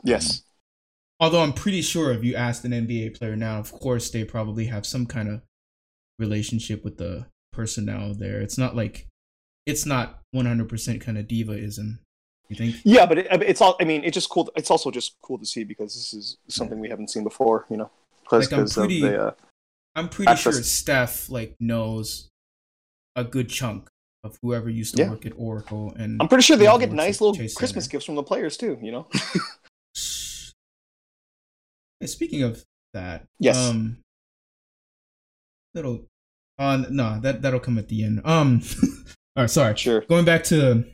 B: yes,
A: Although I'm pretty sure if you asked an NBA player now, of course they probably have some kind of relationship with the personnel there. It's not like it's not 100% kind of divaism. You think?
B: yeah. But it, it's all. I mean, it's just cool. It's also just cool to see because this is something we haven't seen before. You know, because
A: Like, I'm
B: of
A: pretty-
B: the. Uh,
A: I'm pretty sure Steph like knows a good chunk of whoever used to
B: Yeah.
A: work at Oracle, and
B: I'm pretty sure they all get nice little
A: Chase
B: Christmas
A: Center.
B: gifts from the players too. You know. (laughs)
A: Hey, Speaking of that,
B: Yes.
A: um, that'll, uh, no, that that'll come at the end. Um, (laughs) all right, sorry.
B: Sure.
A: Going back to,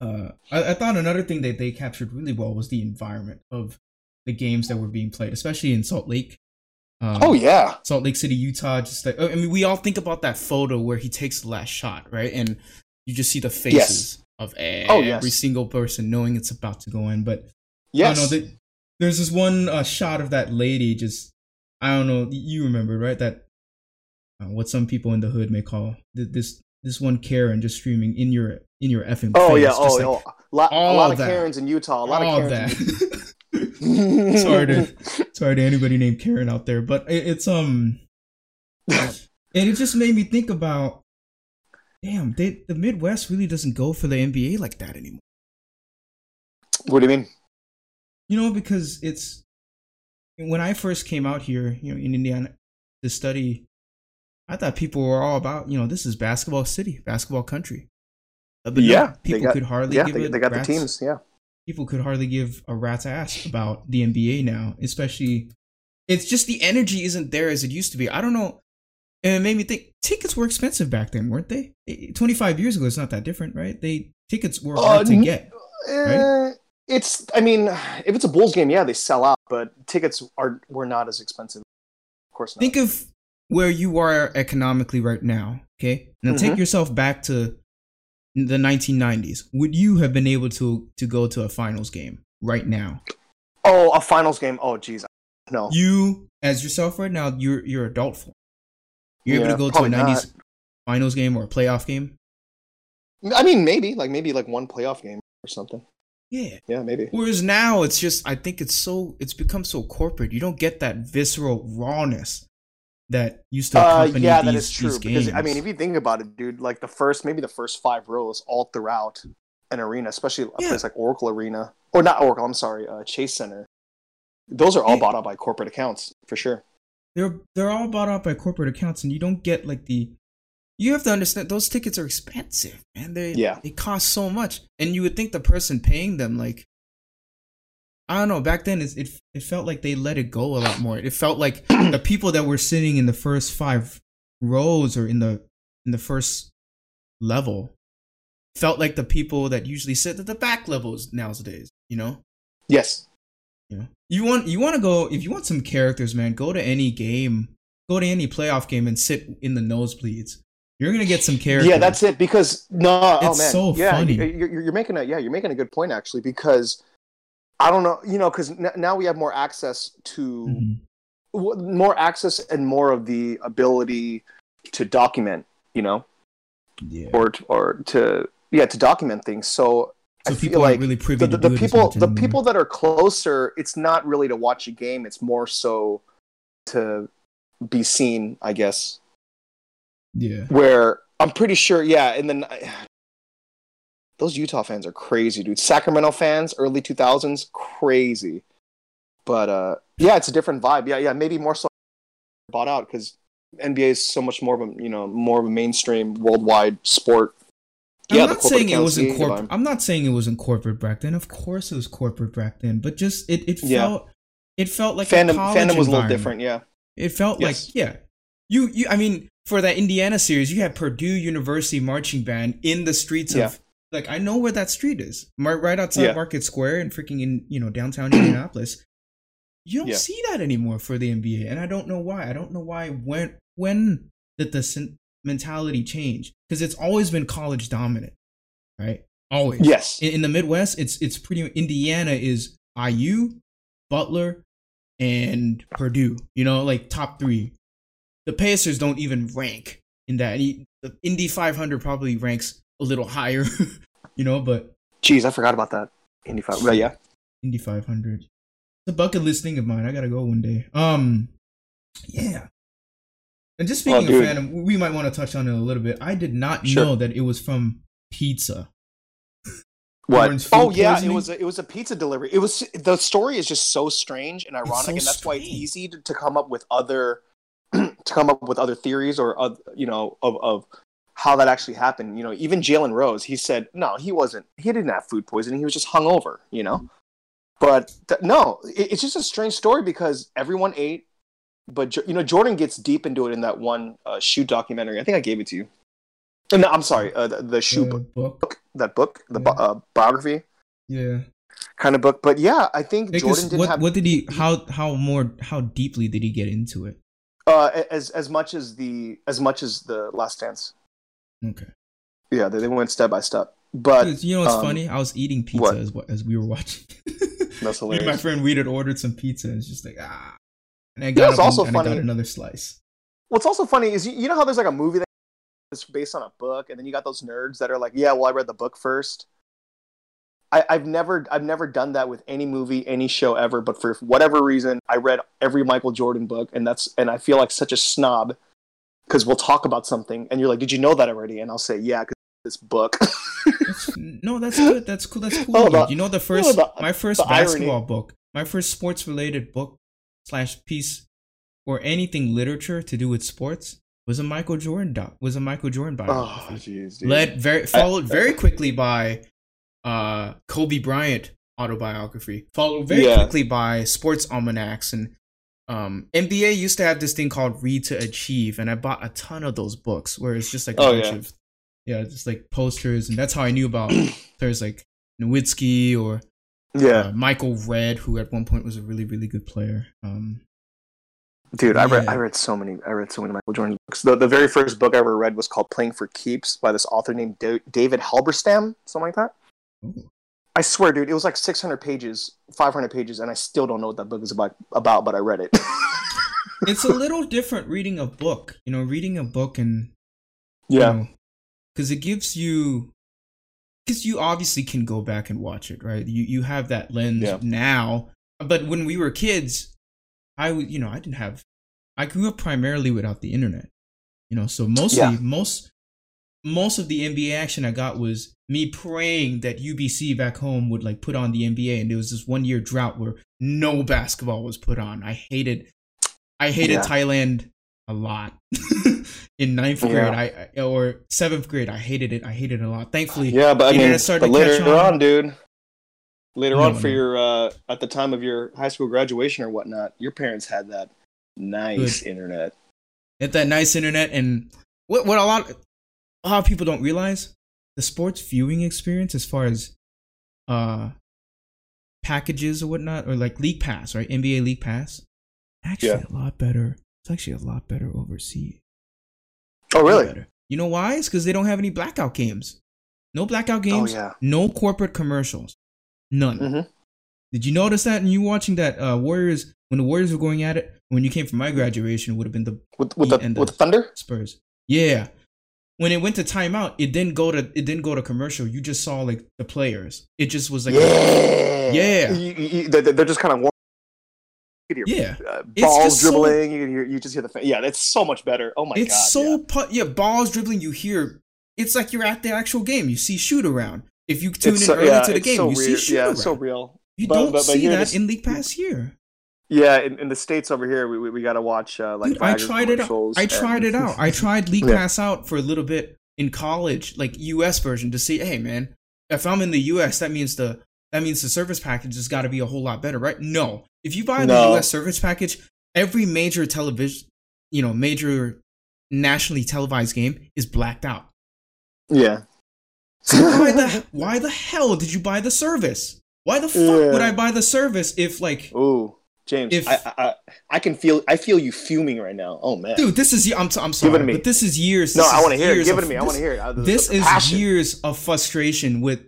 A: uh, I, I thought another thing that they captured really well was the environment of the games that were being played, especially in Salt Lake. Um,
B: Oh yeah.
A: Salt Lake City, Utah. Just like I mean, we all think about that photo where he takes the last shot, right? And you just see the faces of every
B: Oh, yes.
A: single person knowing it's about to go in. But
B: Yes.
A: I don't know. The, there's this one uh, shot of that lady just. I don't know. You remember, right? That uh, what some people in the hood may call th- this this one Karen just streaming in your in your effing
B: oh
A: face.
B: yeah. Oh,
A: like,
B: oh. Lot, a lot of
A: that.
B: Karens in Utah. A lot
A: all
B: of
A: that.
B: Karens. in- (laughs) (laughs)
A: Sorry to (laughs) sorry to anybody named Karen out there, but it, it's um, and it just made me think about, damn, they, the Midwest really doesn't go for the NBA like that anymore.
B: what do you mean?
A: You know, because it's when I first came out here, you know, in Indiana to study, I thought people were all about, you know, this is basketball city, basketball country. But
B: Yeah,
A: no, people
B: got-
A: could hardly
B: yeah,
A: give
B: they,
A: a
B: they got the teams. Yeah.
A: People could hardly give a rat's ass about the NBA now, especially. It's just the energy isn't there as it used to be. I don't know. And it made me think tickets were expensive back then, weren't they? Eh, 25 years ago, it's not that different, right? They tickets were hard
B: Uh,
A: to get.
B: Eh, it's. I mean, if it's a Bulls game, yeah, they sell out, but tickets are were not as expensive. Of course not.
A: Think of where you are economically right now, okay? Now take
B: Mhm.
A: yourself back to the 1990s. Would you have been able to to go to a finals game right now?
B: oh, a finals game. Oh, geez, no.
A: You as yourself right now, you're you're adult. You're able to go to a
B: probably
A: 90s finals game or a playoff game?
B: I mean, maybe like maybe like one playoff game or something.
A: Yeah.
B: Yeah, maybe.
A: Whereas now it's just I think it's so it's become so corporate. You don't get that visceral rawness that used to
B: Uh, yeah,
A: these,
B: that is true. Because. I mean, if you think about it, dude, like the first maybe the first five rows all throughout an arena, especially a
A: Yeah.
B: place like Oracle Arena or not Oracle. I'm sorry, uh, Chase Center. Those are all
A: Yeah.
B: bought out by corporate accounts for sure.
A: they're they're all bought out by corporate accounts and you don't get like the you have to understand those tickets are expensive man they
B: Yeah.
A: they cost so much and you would think the person paying them like i don't know back then it, it it felt like they let it go a lot more it felt like (clears throat) the people that were sitting in the first five rows or in the in the first level felt like the people that usually sit at the back levels nowadays you know
B: Yes.
A: you know, you want you want to go if you want some characters, man. Go to any game, go to any playoff game, and sit in the nosebleeds. You're gonna get some characters.
B: Yeah, that's it. Because no, oh
A: It's
B: man,
A: so
B: yeah,
A: funny.
B: you- You're, you're making a yeah, you're making a good point actually. Because I don't know, you know, because n- now we have more access to
A: Mhm.
B: w- more access and more of the ability to document, you know,
A: Yeah.
B: or t- or to yeah to document things. So,
A: So
B: I
A: people
B: feel like
A: really
B: the, the, the
A: do it as
B: people the
A: anymore.
B: people that are closer, it's not really to watch a game. It's more so to be seen, I guess.
A: Yeah.
B: where I'm pretty sure, yeah, and then those Utah fans are crazy, dude. Sacramento fans, early 2000s, crazy. But uh, yeah, it's a different vibe. Yeah, yeah, maybe more so bought out because NBA is so much more of a you know more of a mainstream worldwide sport.
A: I'm
B: Yeah, the
A: not saying it wasn't corporate. I'm not saying it wasn't corporate back then. Of course, it was corporate back then. But just it, it
B: Yeah.
A: felt it felt like a
B: Fandom fandom was a little different. Yeah,
A: It felt
B: Yes.
A: like yeah. You you I mean for that Indiana series you had Purdue University marching band in the streets of
B: Yeah.
A: Like I know where that street is. Right outside
B: Yeah.
A: Market Square and freaking in, you know, downtown Indianapolis. You don't
B: Yeah.
A: see that anymore for the NBA and I don't know why. I don't know why when when did the mentality change? Cuz it's always been college dominant. Right? Always.
B: yes,
A: In, in the Midwest, it's it's pretty Indiana is IU, Butler, and Purdue. You know, like top three. The Pacers don't even rank in that. The Indy 500 probably ranks a little higher. (laughs) you know, but
B: jeez, I forgot about that. Indy five, but yeah,
A: Indy 500. It's a bucket list thing of mine. I gotta go one day. Um, yeah. And just
B: Oh,
A: speaking
B: dude.
A: of fandom, we might want to touch on it a little bit. I did not
B: Sure.
A: know that it was from pizza. (laughs)
B: what? Oh yeah, it was a, it was a pizza delivery. It was the story is just so strange and ironic,
A: so
B: and that's why it's easy to, to come up with other (clears throat) to come up with other theories or oth- you know of of how that actually happened. You know, even Jalen Rose, he said no, he wasn't. He didn't have food poisoning. He was just hungover. You know, but th- no, it, it's just a strange story because everyone ate. But you know, Jordan gets deep into it in that one uh, shoe documentary. I think I gave it to you. Uh, No, I'm sorry, uh, the, the shoe
A: The
B: book,
A: book.
B: that book, the bi- uh, biography
A: Yeah.
B: kind of book. But yeah, I think
A: Because
B: Jordan didn't
A: what
B: have
A: what did he how how more how deeply did he get into it?
B: uh, as as much as the as much as the Last Dance.
A: Okay.
B: Yeah, they, they went step by step. But
A: you know what's
B: um,
A: funny? I was eating pizza
B: what?
A: as as we were watching. (laughs)
B: That's
A: Me and
B: hilarious.
A: my friend Weed had ordered some pizza. and It's just like ah, and I
B: know
A: got
B: what's
A: up
B: also
A: and, and I
B: funny?
A: got another slice.
B: What's also funny is you, you know how there's like a movie that's based on a book, and then you got those nerds that are like, yeah, well, I read the book first. I, I've never I've never done that with any movie, any show ever. But for whatever reason, I read every Michael Jordan book, and that's and I feel like such a snob because we'll talk about something, and you're like, did you know that already? And I'll say, yeah, because this book.
A: That's, no, that's good. That's cool. That's cool.
B: Oh,
A: you.
B: the-
A: you know the first
B: the-
A: my first
B: the irony.
A: basketball book, my first sports related book slash piece or anything literature to do with sports was a Michael Jordan doc, was a Michael Jordan
B: Oh,
A: biography.
B: jeez.
A: Led very followed very quickly by uh Kobe Bryant autobiography. Followed very
B: Yeah.
A: quickly by sports almanacs and um NBA used to have this thing called Read to Achieve and I bought a ton of those books where it's just like a
B: Oh,
A: bunch
B: yeah.
A: of yeah, just like posters and that's how I knew about (clears throat) players like Nowitzki or
B: yeah,
A: uh, Michael Redd who at one point was a really really good player. Um
B: dude. I read
A: yeah.
B: I read so many. I read so many Michael Jordan books. The the very first book I ever read was called Playing for Keeps by this author named Da- David Halberstam, something like that.
A: ooh.
B: I swear, dude, it was like 600 pages, 500 pages, and I still don't know what that book is about. About, but I read it. (laughs)
A: it's a little different reading a book. You know, reading a book and
B: yeah,
A: because it gives you because you obviously can go back and watch it right you you have that lens
B: Yeah.
A: now but when we were kids i you know i didn't have i grew up primarily without the internet you know so mostly
B: Yeah.
A: most most of the nba action i got was me praying that ubc back home would like put on the nba and there was this one year drought where no basketball was put on i hated i hated
B: Yeah.
A: thailand a lot (laughs) in ninth grade
B: Yeah.
A: I, or seventh grade i hated it i hated it a lot thankfully
B: yeah, but I mean, but later
A: on.
B: on, dude. Later
A: No,
B: on, for
A: no.
B: your uh, at the time of your high school graduation or whatnot, your parents had that nice internet.
A: at that nice internet and what what a lot a lot of people don't realize the sports viewing experience as far as uh packages or whatnot or like league pass right nba league pass actually
B: Yeah.
A: a lot better it's actually a lot better overseas
B: Oh, really?
A: better. you know why it's because they don't have any blackout games no blackout games
B: Oh, yeah.
A: no corporate commercials none
B: Mhm.
A: did you notice that and you watching that uh warriors when the warriors were going at it when you came from my graduation it would have been the
B: With with
A: Yeah,
B: the with
A: the-
B: the Thunder?
A: Spurs. Yeah. When it went to timeout, it didn't go to it didn't go to commercial. You just saw like the players. It just was like
B: yeah,
A: Yeah.
B: You- you- they're, they're just kind of warm. You can hear,
A: yeah.
B: uh, balls
A: just so-
B: dribbling. you can hear, you just hear the fa- yeah. That's so much better. Oh my
A: it's
B: god.
A: It's so
B: yeah.
A: pu- yeah, balls dribbling. You hear it's like you're at the actual game. You see shoot around. If you tune
B: It's
A: in
B: so,
A: early
B: yeah,
A: to the game,
B: so
A: you see shoot
B: Yeah,
A: around.
B: so real.
A: you
B: But-
A: don't
B: but- but
A: see that
B: this-
A: in League Pass here.
B: Yeah, in, in the states over here, we we, we got to watch uh, like
A: Dude, I tried it out. I tried
B: and-
A: it out. I tried League
B: Yeah.
A: Pass out for a little bit in college, like US version, to see, hey man, if I'm in the US, that means the that means the service package has got to be a whole lot better, right? No. If you buy the
B: No.
A: US service package, every major television, you know, major nationally televised game is blacked out.
B: Yeah.
A: So why the (laughs) why the hell did you buy the service? Why the fuck
B: Yeah.
A: would I buy the service if like
B: Ooh, James,
A: If-
B: I, I I- can feel I feel you fuming right now. Oh man.
A: dude, this is I'm I'm
B: Give it
A: sorry,
B: to me.
A: but this is years.
B: no,
A: this
B: I want to hear it. Give it
A: of-
B: to me. I want to hear it. The-
A: this is years of frustration with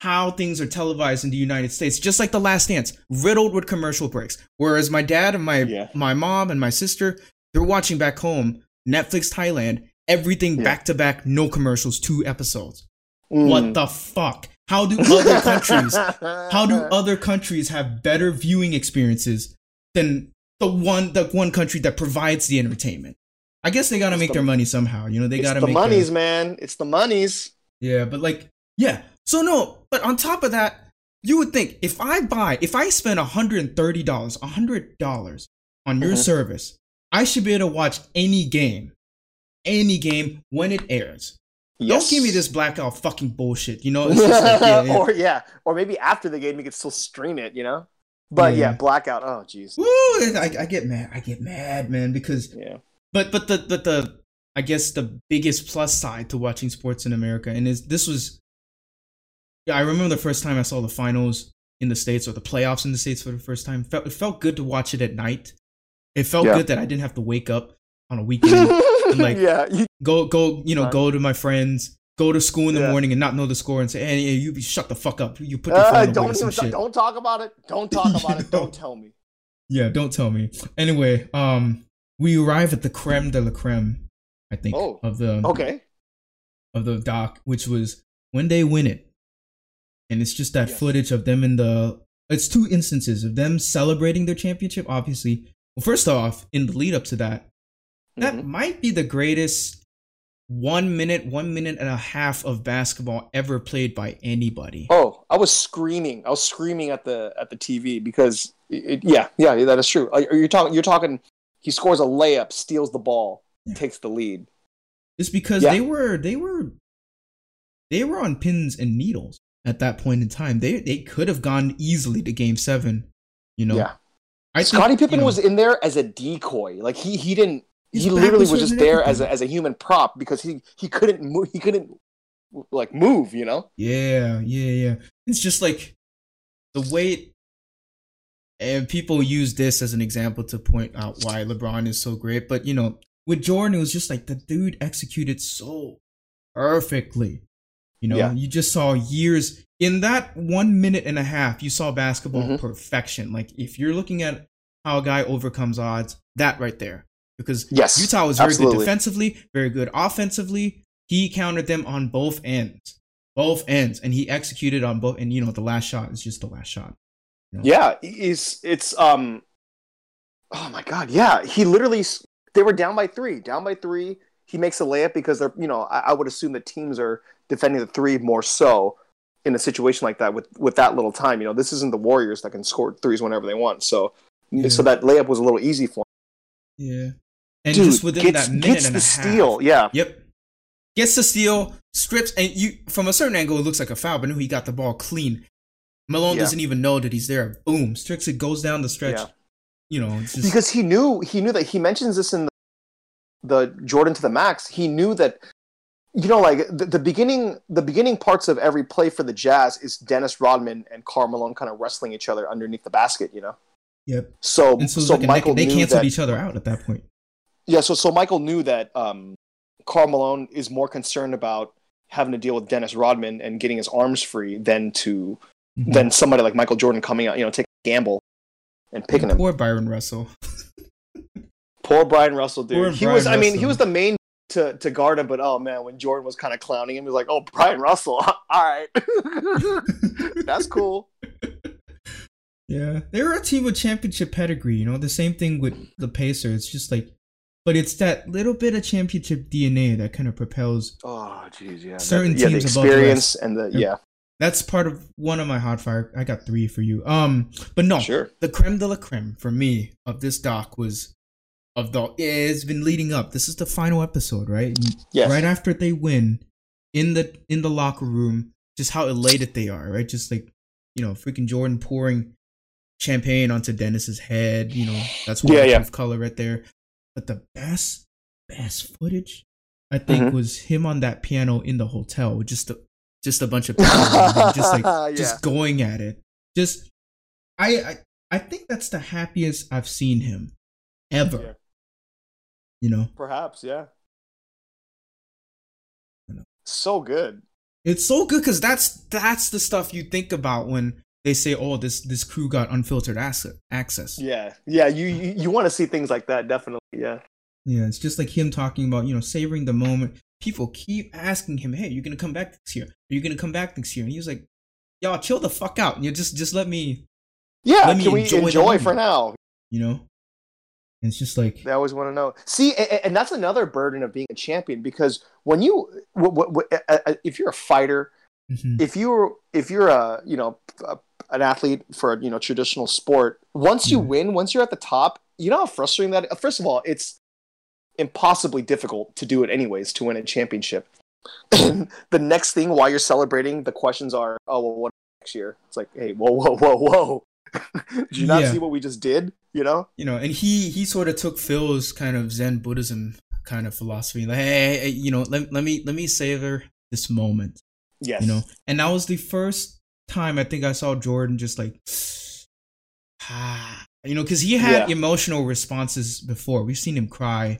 A: how things are televised in the United States, just like The Last Dance, riddled with commercial breaks. Whereas my dad and my
B: Yeah.
A: my mom and my sister, they're watching back home Netflix Thailand, everything
B: Yeah.
A: back to back, no commercials, two episodes.
B: Mm.
A: What the fuck? How do other countries? (laughs) How do other countries have better viewing experiences than the one the one country that provides the entertainment? I guess they got to make
B: the-
A: their money somehow. You know, they
B: it's
A: got to
B: the
A: make
B: monies,
A: their-
B: man. It's the monies.
A: yeah, but like, yeah. So no, but on top of that, you would think if I buy, if I spend $130, $100 on your
B: Mhm.
A: service, I should be able to watch any game, any game when it airs.
B: Yes.
A: Don't give me this blackout fucking bullshit. You know, like, yeah, (laughs) yeah.
B: or yeah, or maybe after the game you could still stream it. You know. But yeah,
A: Yeah.
B: blackout. Oh jeez.
A: I, I get mad. I get mad, man, because
B: Yeah.
A: But but the but the I guess the biggest plus side to watching sports in America and is this was yeah I remember the first time I saw the finals in the states or the playoffs in the states for the first time. Felt it felt good to watch it at night. It felt
B: Yeah.
A: good that I didn't have to wake up on a weekend, and like- (laughs)
B: yeah. You,
A: go go you know go to my friends, go to school in the
B: Yeah.
A: morning and not know the score and say hey, you shut the fuck up. You put your
B: uh,
A: phone away
B: don't
A: some shit.
B: don't talk about it. Don't talk about it. (laughs) Don't tell me.
A: Yeah, don't tell me. Anyway, um, we arrive at the creme de la creme, I think,
B: Oh,
A: of the
B: Okay.
A: of the doc, which was when they win it, and it's just that
B: Yes.
A: footage of them in the. It's two instances of them celebrating their championship. Obviously, well, first off, in the lead up to that, that
B: Mhm.
A: might be the greatest one minute, one minute and a half of basketball ever played by anybody.
B: Oh, I was screaming. I was screaming at the at the TV because it, it- yeah, yeah, that is true. Are you talking? You're talking. He scores a layup, steals the ball, takes the lead.
A: It's because
B: Yeah.
A: they were they were they were on pins and needles at that point in time. They they could have gone easily to game seven. You know.
B: Yeah.
A: I
B: Scottie
A: think, you
B: Pippen
A: know,
B: was in there as a decoy. Like he he didn't
A: His
B: he literally
A: was
B: just there as a as a human prop because he he couldn't move he couldn't like move, you know?
A: Yeah, yeah, yeah. It's just like the weight. And people use this as an example to point out why LeBron is so great. But, you know, with Jordan, it was just like the dude executed so perfectly. You know,
B: Yeah.
A: you just saw years in that one minute and a half, you saw basketball
B: Mhm.
A: perfection. Like, if you're looking at how a guy overcomes odds, that right there. Because
B: Yes.
A: Utah was very
B: absolutely.
A: good defensively, very good offensively. He countered them on both ends, both ends, and he executed on both. And you know, the last shot is just the last shot.
B: Yeah, it's it's um oh my god, yeah. He literally they were down by 3, down by 3. He makes a layup because they're, you know, I, I would assume that teams are defending the 3 more so in a situation like that with with that little time. You know, this isn't the Warriors that can score threes whenever they want. So
A: Yeah.
B: so that layup was a little easy for him.
A: Yeah, and
B: Dude,
A: just within
B: gets,
A: that minute
B: gets
A: and
B: the
A: a
B: steal. Yeah.
A: yep, gets the steal, strips, and you from a certain angle it looks like a foul, but no, he got the ball clean. Malone
B: Yeah.
A: doesn't even know that he's there. Boom, it goes down the stretch.
B: Yeah.
A: You know, it's just
B: because he knew he knew that he mentions this in the, the Jordan to the max. He knew that you know like the, the beginning the beginning parts of every play for the Jazz is Dennis Rodman and Karl Malone kind of wrestling each other underneath the basket. You know,
A: yep.
B: so
A: And so,
B: so,
A: like
B: Michael
A: they
B: knew
A: canceled
B: that
A: each other out at that point.
B: Yeah so so Michael knew that um, Karl Malone is more concerned about having to deal with Dennis Rodman and getting his arms free than to
A: Mhm.
B: than somebody like Michael Jordan coming out you know taking a gamble and picking him.
A: Poor Byron Russell. (laughs)
B: Poor Bryon Russell, dude.
A: Poor
B: he was.
A: Bryon
B: I mean, he was the main to to guard him, but oh man, when Jordan was kind of clowning him, he was like, "Oh, Bryon Russell, (laughs) all right, (laughs) that's cool."
A: Yeah, they were a team with championship pedigree. You know, the same thing with the Pacers. It's just like, but it's that little bit of championship DNA that kind of propels.
B: Oh, jeez, yeah.
A: Certain
B: yeah, the
A: teams above the
B: experience and the yeah,
A: That's part of one of my hot fire. I got three for you. Um, but no,
B: sure.
A: the creme de la creme for me of this doc was of the. It's been leading up. This is the final episode, right?
B: Yes.
A: Right after they win, in the in the locker room, just how elated they are, right? Just like you know, freaking Jordan pouring champagne onto Dennis's head. You know, that's
B: Yeah,
A: waterproof
B: yeah.
A: color right there. But the best, best footage, I think,
B: Mhm.
A: was him on that piano in the hotel with just a, just a bunch of people, (laughs) just like
B: Yeah.
A: just going at it. Just, I, I, I think that's the happiest I've seen him ever.
B: Yeah.
A: You know,
B: Perhaps, yeah.
A: Know.
B: So good.
A: it's so good because that's that's the stuff you think about when they say, "Oh, this this crew got unfiltered asset, access."
B: Yeah, yeah. You you, you want to see things like that, definitely. Yeah.
A: Yeah, it's just like him talking about, you know, savoring the moment. People keep asking him, "Hey, you're gonna come back next year? Are you gonna come back next year?" And he was like, "Y'all chill the fuck out. You just just let me,
B: Yeah.
A: Let me
B: Can we
A: enjoy the
B: enjoy, for now?
A: you know." It's just like,
B: They always want to know. See, and, and that's another burden of being a champion because when you, w- w- w- if you're a fighter,
A: mhm,
B: if you're if you're a you know a, an athlete for you know traditional sport, once you
A: Mhm.
B: win, once you're at the top, you know how frustrating that. First of all, it's impossibly difficult to do it anyways to win a championship. (laughs) The next thing while you're celebrating, the questions are, oh well, what next year? It's like, hey, whoa, whoa, whoa, whoa. (laughs) Did you not
A: Yeah.
B: see what we just did? You know?
A: you know, and he he sort of took Phil's kind of Zen Buddhism kind of philosophy, like, hey, hey, hey, you know, let, let me let me savor this moment.
B: Yes.
A: you know and that was the first time i think i saw jordan just like (sighs) ah you know because he had
B: Yeah.
A: emotional responses before we've seen him cry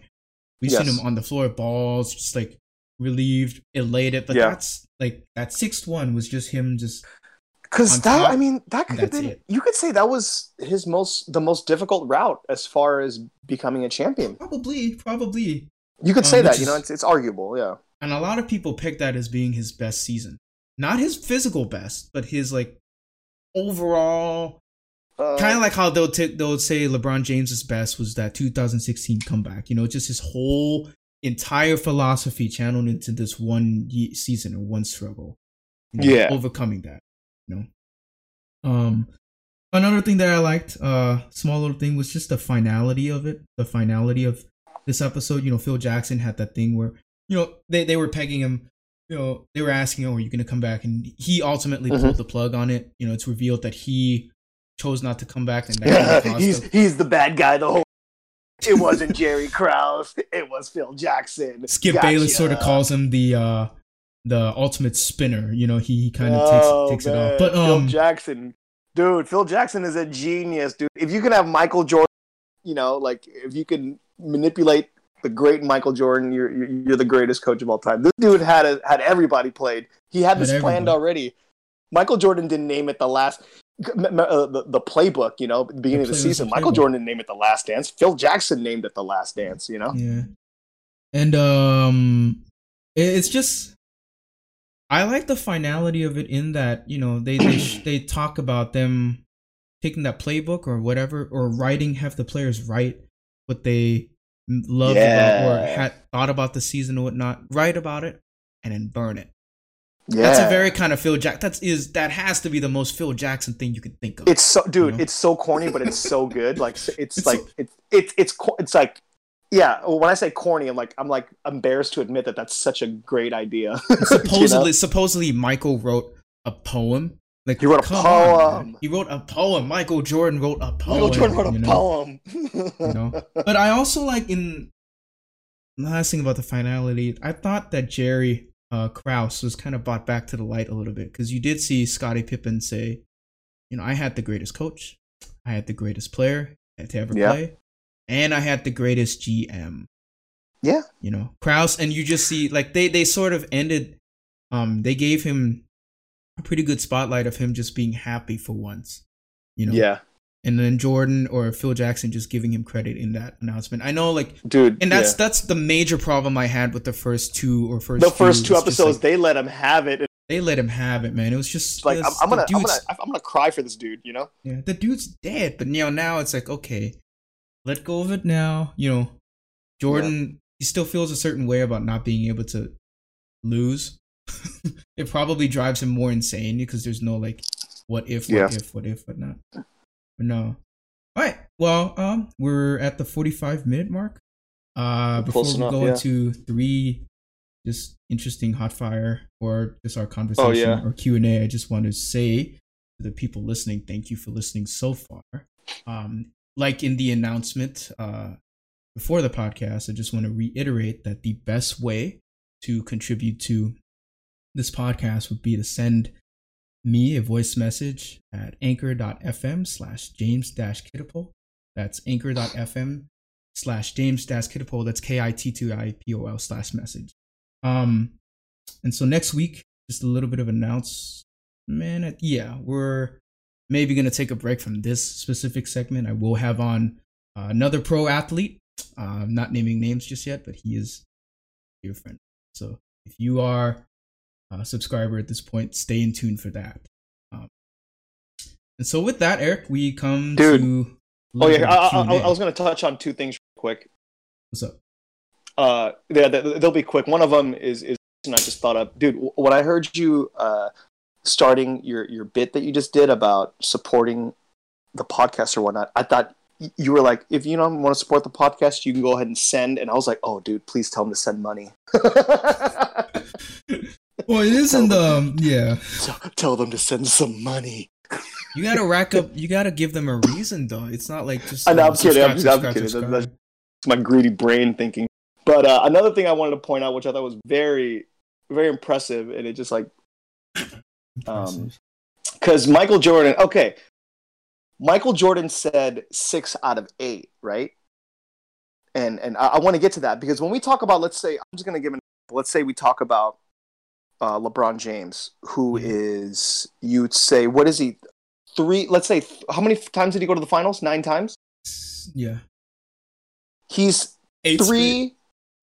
A: we've seen him on the floor balls just like relieved elated but
B: Yeah.
A: that's like that sixth one was just him just
B: Because that, I mean, that could have been.
A: it.
B: You could say that was his most, the most difficult route as far as becoming a champion.
A: probably probably
B: You could
A: Um,
B: say that. You know, it's, it's arguable. Yeah.
A: and a lot of people pick that as being his best season not his physical best but his like overall
B: Uh,
A: kind of like how they'll t- they'll say LeBron James's best was that 2016 comeback. You know, just his whole entire philosophy channeled into this one ye- season or one struggle. You know,
B: Yeah.
A: overcoming that. You know, um, another thing that I liked, uh, small little thing was just the finality of it. The finality of this episode, you know, Phil Jackson had that thing where you know they they were pegging him. You know, they were asking, "Oh, are you going to come back?" And he ultimately
B: Mhm.
A: pulled the plug on it. You know, it's revealed that he chose not to come back, and
B: he's
A: the-
B: he's the bad guy the whole. (laughs) It wasn't Jerry Krause. It was Phil Jackson.
A: Skip
B: Gotcha.
A: Bayless sort of calls him the uh the ultimate spinner. You know, he, he kind of
B: Oh,
A: takes takes it off. But
B: Phil
A: um,
B: Jackson, dude, Phil Jackson is a genius, dude. If you can have Michael Jordan, you know, like if you can manipulate the great Michael Jordan, you're you're, the greatest coach of all time. This dude had a, had everybody played. He had
A: Had
B: this planned already. Michael Jordan didn't name it the last. Uh, the, the playbook, you know, at the beginning of the
A: play- it was
B: season. Michael
A: playbook.
B: Jordan didn't name it the last dance. Phil Jackson named it the last dance, you know?
A: Yeah. And um it's just I like the finality of it in that, you know, they they, sh- they talk about them taking that playbook or whatever or writing have the players write what they loved about or had thought about the season or whatnot, write about it and then burn it.
B: Yeah.
A: That's a very kind of Phil Jack that's is that has to be the most Phil Jackson thing you can think of.
B: It's so, dude.
A: know?
B: It's so corny, but it's so good. Like (laughs) it's,
A: It's
B: like
A: so-
B: it's it's it's it's like yeah. When I say corny, I'm like I'm like embarrassed to admit that that's such a great idea. (laughs)
A: supposedly supposedly Michael wrote a poem. Like
B: He wrote a
A: come on,
B: poem.
A: he wrote a poem. Michael Jordan wrote a poem.
B: Michael Jordan wrote a
A: you know?
B: poem.
A: You know? But I also like in the last thing about the finality, I thought that Jerry uh, Krause was kind of brought back to the light a little bit because you did see Scottie Pippen say, you know, I had the greatest coach, I had the greatest player to ever
B: Yeah.
A: play, and I had the greatest GM.
B: Yeah.
A: You know, Krause, and you just see like they they sort of ended. Um, they gave him a pretty good spotlight of him just being happy for once. You know,
B: yeah,
A: and then Jordan or Phil Jackson just giving him credit in that announcement. I know, like,
B: dude.
A: and that's
B: yeah.
A: that's the major problem I had with the first two or first
B: the first
A: few,
B: two episodes.
A: like,
B: they let him have it.
A: They let him have it, man. It was just
B: like I'm, I'm gonna I'm gonna I'm gonna cry for this dude. You know?
A: yeah, the dude's dead, but you know now it's like okay, let go of it now. You know, Jordan he still feels a certain way about not being able to lose. (laughs) it probably drives him more insane because there's no like what if, what
B: Yeah.
A: if, what if, whatnot. But no. All right. Well, um, we're at the 45 minute mark. Uh, before
B: Close
A: we
B: enough,
A: go
B: yeah.
A: into three just interesting hot fire or just our conversation
B: Oh, yeah.
A: or Q and A, I just want to say to the people listening, thank you for listening so far. Um, like in the announcement uh, before the podcast, I just want to reiterate that the best way to contribute to this podcast would be to send me a voice message at anchor.fm slash james dash kittipol. That's anchor.fm slash james dash kittipol. That's K-I-T-T-I-P-O-L slash message. Um, and so next week, just a little bit of announce. Man, uh, yeah, we're maybe gonna take a break from this specific segment. I will have on uh, another pro athlete. Uh, I'm not naming names just yet, but he is dear friend. So if you are a subscriber at this point, stay in tune for that. Um, and so with that, Eric, we come
B: Dude.
A: to.
B: Oh yeah, I, I, I, was gonna touch on two things real quick.
A: What's up?
B: Uh, yeah, they- they'll be quick. One of them is is and I just thought up, dude. When I heard you uh, starting your your bit that you just did about supporting the podcast or whatnot, I thought you were like, if you don't want to support the podcast, you can go ahead and send. And I was like, oh, dude, please tell them to send money. (laughs) (laughs)
A: Well, it is in the um, yeah.
B: tell, tell them to send some money.
A: You gotta rack up. You gotta give them a reason, though. It's not like just.
B: I know,
A: uh,
B: I'm kidding, I'm-
A: subscribe,
B: I'm kidding.
A: subscribe.
B: That's- It's my greedy brain thinking. But uh, another thing I wanted to point out, which I thought was very, very impressive, and it just like um, because Michael Jordan. Okay, Michael Jordan said six out of eight, right? And and I, I want to get to that because when we talk about, let's say, I'm just going to give an. Let's say we talk about uh, LeBron James, who
A: Yeah.
B: is you'd say what is he? Three. Let's say how many times did he go to the finals? Nine times.
A: yeah.
B: He's
A: Eight
B: three.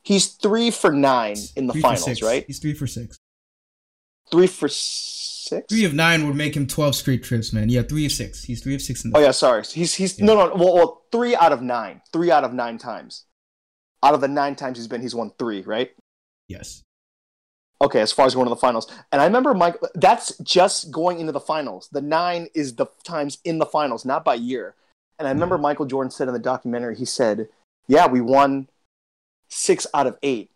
B: He's three for nine in the
A: Three
B: finals, right?
A: He's three for six.
B: Three for six.
A: Three of nine would make him twelve straight trips, man. Yeah, three of six. He's three of six in the.
B: Oh yeah, sorry. He's he's
A: Yeah.
B: no no well, well three out of nine. Three out of nine times. Out of the nine times he's been, he's won three, right?
A: Yes.
B: Okay, as far as going to the finals. And I remember Mike that's just going into the finals. The nine is the times in the finals, not by year. And I remember Michael Jordan said in the documentary, he said, Yeah, we won six out of eight,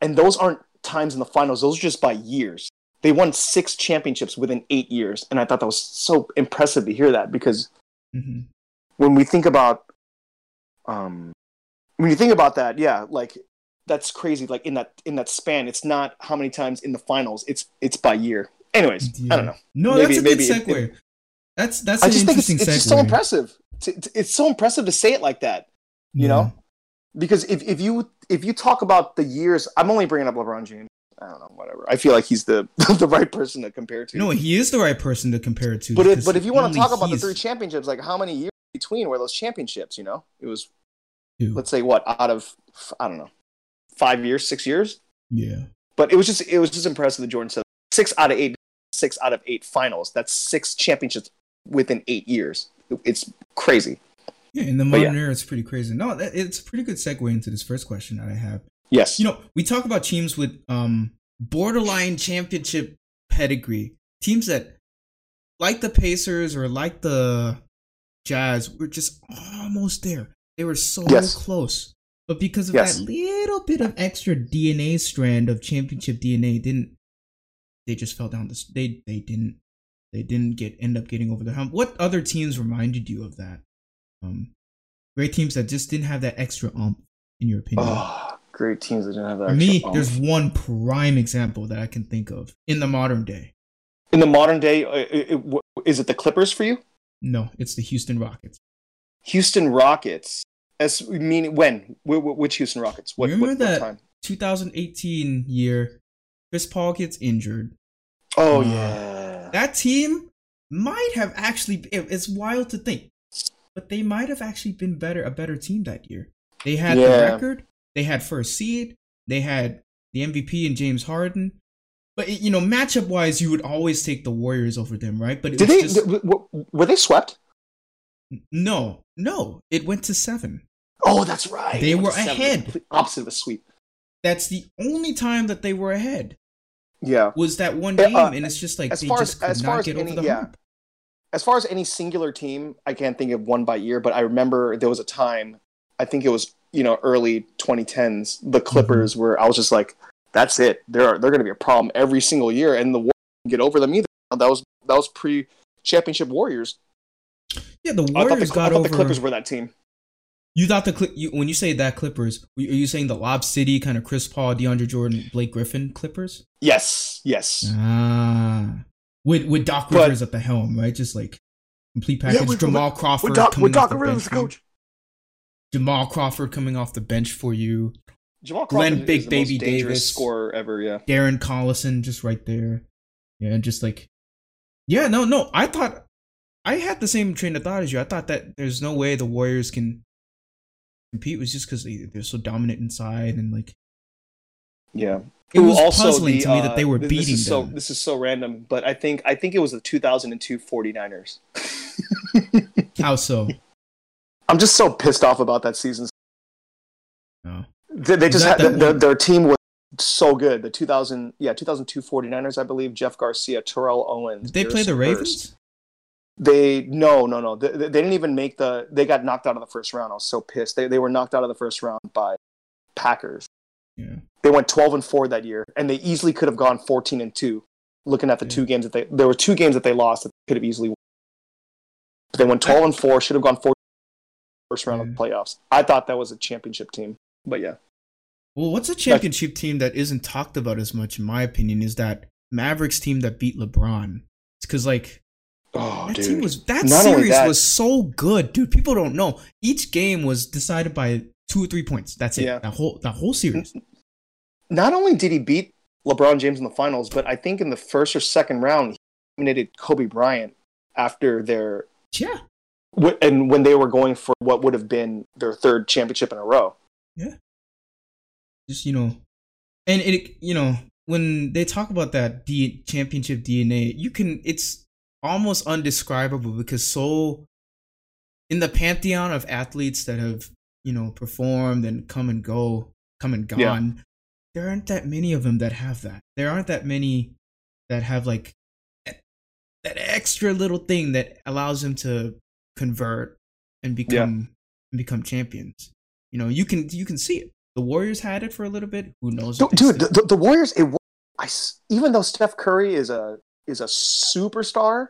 B: and those aren't times in the finals; those are just by years. They won six championships within eight years, and I thought that was so impressive to hear that because
A: hmm
B: when we think about um when you think about that yeah like that's crazy like in that in that span. It's not how many times in the finals. It's it's by year. Anyways i don't know.
A: No,
B: Maybe-
A: that's a
B: maybe
A: good
B: it-
A: segue. that's that's
B: i just think it's, it's just so impressive It's- it's, so impressive to say it like that you know? Because if, if you if you talk about the years i'm only bringing up lebron james. I don't know whatever. I feel like he's the (laughs) the right person to compare to.
A: No, he is the right person to compare it to.
B: but if, but if you want to talk about the three championships like how many years between were those championships you know? It was let's say what out of I don't know five years, six years.
A: yeah,
B: But it was just it was just impressive that Jordan said six out of eight, six out of eight finals. That's six championships within eight years. It's crazy.
A: yeah, in the modern era, it's pretty crazy. No, that, it's a pretty good segue into this first question that I have.
B: Yes.
A: You know, we talk about teams with um borderline championship pedigree, teams that like the Pacers or like the Jazz were just almost there. They were so
B: Yes.
A: close. But because of
B: Yes.
A: that little bit of extra DNA strand of championship DNA, didn't they just fell down this they they didn't they didn't get end up getting over the hump. What other teams reminded you of that? Um great teams that just didn't have that extra ump, in your opinion.
B: oh, great teams that didn't have that.
A: For me,
B: extra
A: there's one prime example that I can think of in the modern day.
B: in the modern day. uh, it- it- w- Is it the Clippers for you?
A: No, it's the Houston Rockets.
B: Houston Rockets. As we mean when? Wh- wh- Which Houston Rockets? What,
A: Remember
B: what,
A: that-
B: what time?
A: 2018 year, Chris Paul gets injured.
B: Oh
A: Uh,
B: yeah.
A: That team might have actually. it- It's wild to think, but they might have actually been better, a better team that year. They had the record. They had first seed. They had the MVP and James Harden. But you know, matchup wise, you would always take the Warriors over them, right? But it
B: Did
A: was
B: they?
A: just
B: were they swept?
A: no, no. It went to seven.
B: Oh, that's right.
A: They were
B: seven,
A: ahead.
B: Opposite of a sweep.
A: That's the only time that they were ahead.
B: Yeah.
A: Was that one
B: Uh,
A: game,
B: uh,
A: and it's just like
B: as
A: they
B: far as-
A: just
B: as
A: not
B: far as
A: get
B: any- yeah.
A: hump.
B: As far as any singular team, I can't think of one by year, but I remember there was a time, I think it was, you know, early 2010s, the Clippers
A: Mm-hmm.
B: where I was just like, that's it. They're they're going to be a problem every single year and the Warriors didn't get over them either. That was that was pre championship Warriors.
A: Yeah, the
B: I thought,
A: Warriors
B: the, I
A: got
B: thought
A: over.
B: the Clippers were that team.
A: You thought the Cli- you, when you say that Clippers, are you saying the Lob City kind of Chris Paul, DeAndre Jordan, Blake Griffin Clippers?
B: Yes, yes.
A: Ah, with with Doc
B: But-
A: Rivers at the helm, right? Just like complete package.
B: Yeah, with-
A: Jamal Crawford
B: With Doc,
A: coming
B: with
A: off
B: Doc
A: the
B: Rivers,
A: bench.
B: the coach.
A: Jamal Crawford coming off the bench for you.
B: Jamal
A: Glen
B: Crawford
A: Big
B: is the
A: Baby Davis.
B: scorer ever. Yeah.
A: Darren Collison just right there. Yeah, and just like Yeah, no, no. I thought I had the same train of thought as you. I thought that there's no way the Warriors can compete It was just because they, they're so dominant inside and like
B: Yeah.
A: it was
B: Ooh, also
A: puzzling
B: the,
A: to me that
B: uh,
A: they were
B: th-
A: beating
B: this is so
A: them.
B: this is so random, but I think I think it was the 2002 49ers. (laughs)
A: How so?
B: I'm just so pissed off about that season.
A: No.
B: They, they just
A: that
B: had
A: that
B: their, their team was so good. The 2000 yeah 2002 49ers, I believe. Jeff Garcia, Terrell Owens.
A: Did they play the
B: Garrison Hearst.
A: Ravens?
B: They no no no. They, they didn't even make the. They got knocked out of the first round. I was so pissed. They they were knocked out of the first round by Packers.
A: Yeah.
B: They went 12 and 4 that year, and they easily could have gone 14 and 2. Looking at the
A: Yeah.
B: two games that they, there were two games that they lost that they could have easily won. But they went 12 and 4, should have gone 14 first round of the playoffs. I thought that was a championship team, but yeah.
A: Well, what's a championship team that isn't talked about as much, in my opinion, is that Mavericks team that beat LeBron. It's because like
B: Oh,
A: that team was that
B: Not
A: series
B: that-
A: was so good, dude. People don't know. Each game was decided by two or three points. That's it.
B: Yeah.
A: That whole that whole series.
B: Not only did he beat LeBron James in the finals, but I think in the first or second round, he eliminated Kobe Bryant after their
A: Yeah.
B: wh- and when they were going for what would have been their third championship in a row. Yeah.
A: Just you know, and it you know when they talk about that D- championship DNA, you can it's almost undescribable because so in the pantheon of athletes that have you know performed and come and go, come and gone,
B: Yeah.
A: there aren't that many of them that have that. There aren't that many that have like that extra little thing that allows them to convert and become and become champions. You know, you can you can see it. the Warriors had it for a little bit. Who knows?
B: Dude, dude the, the, Warriors. It, I, even though Steph Curry is a is a superstar,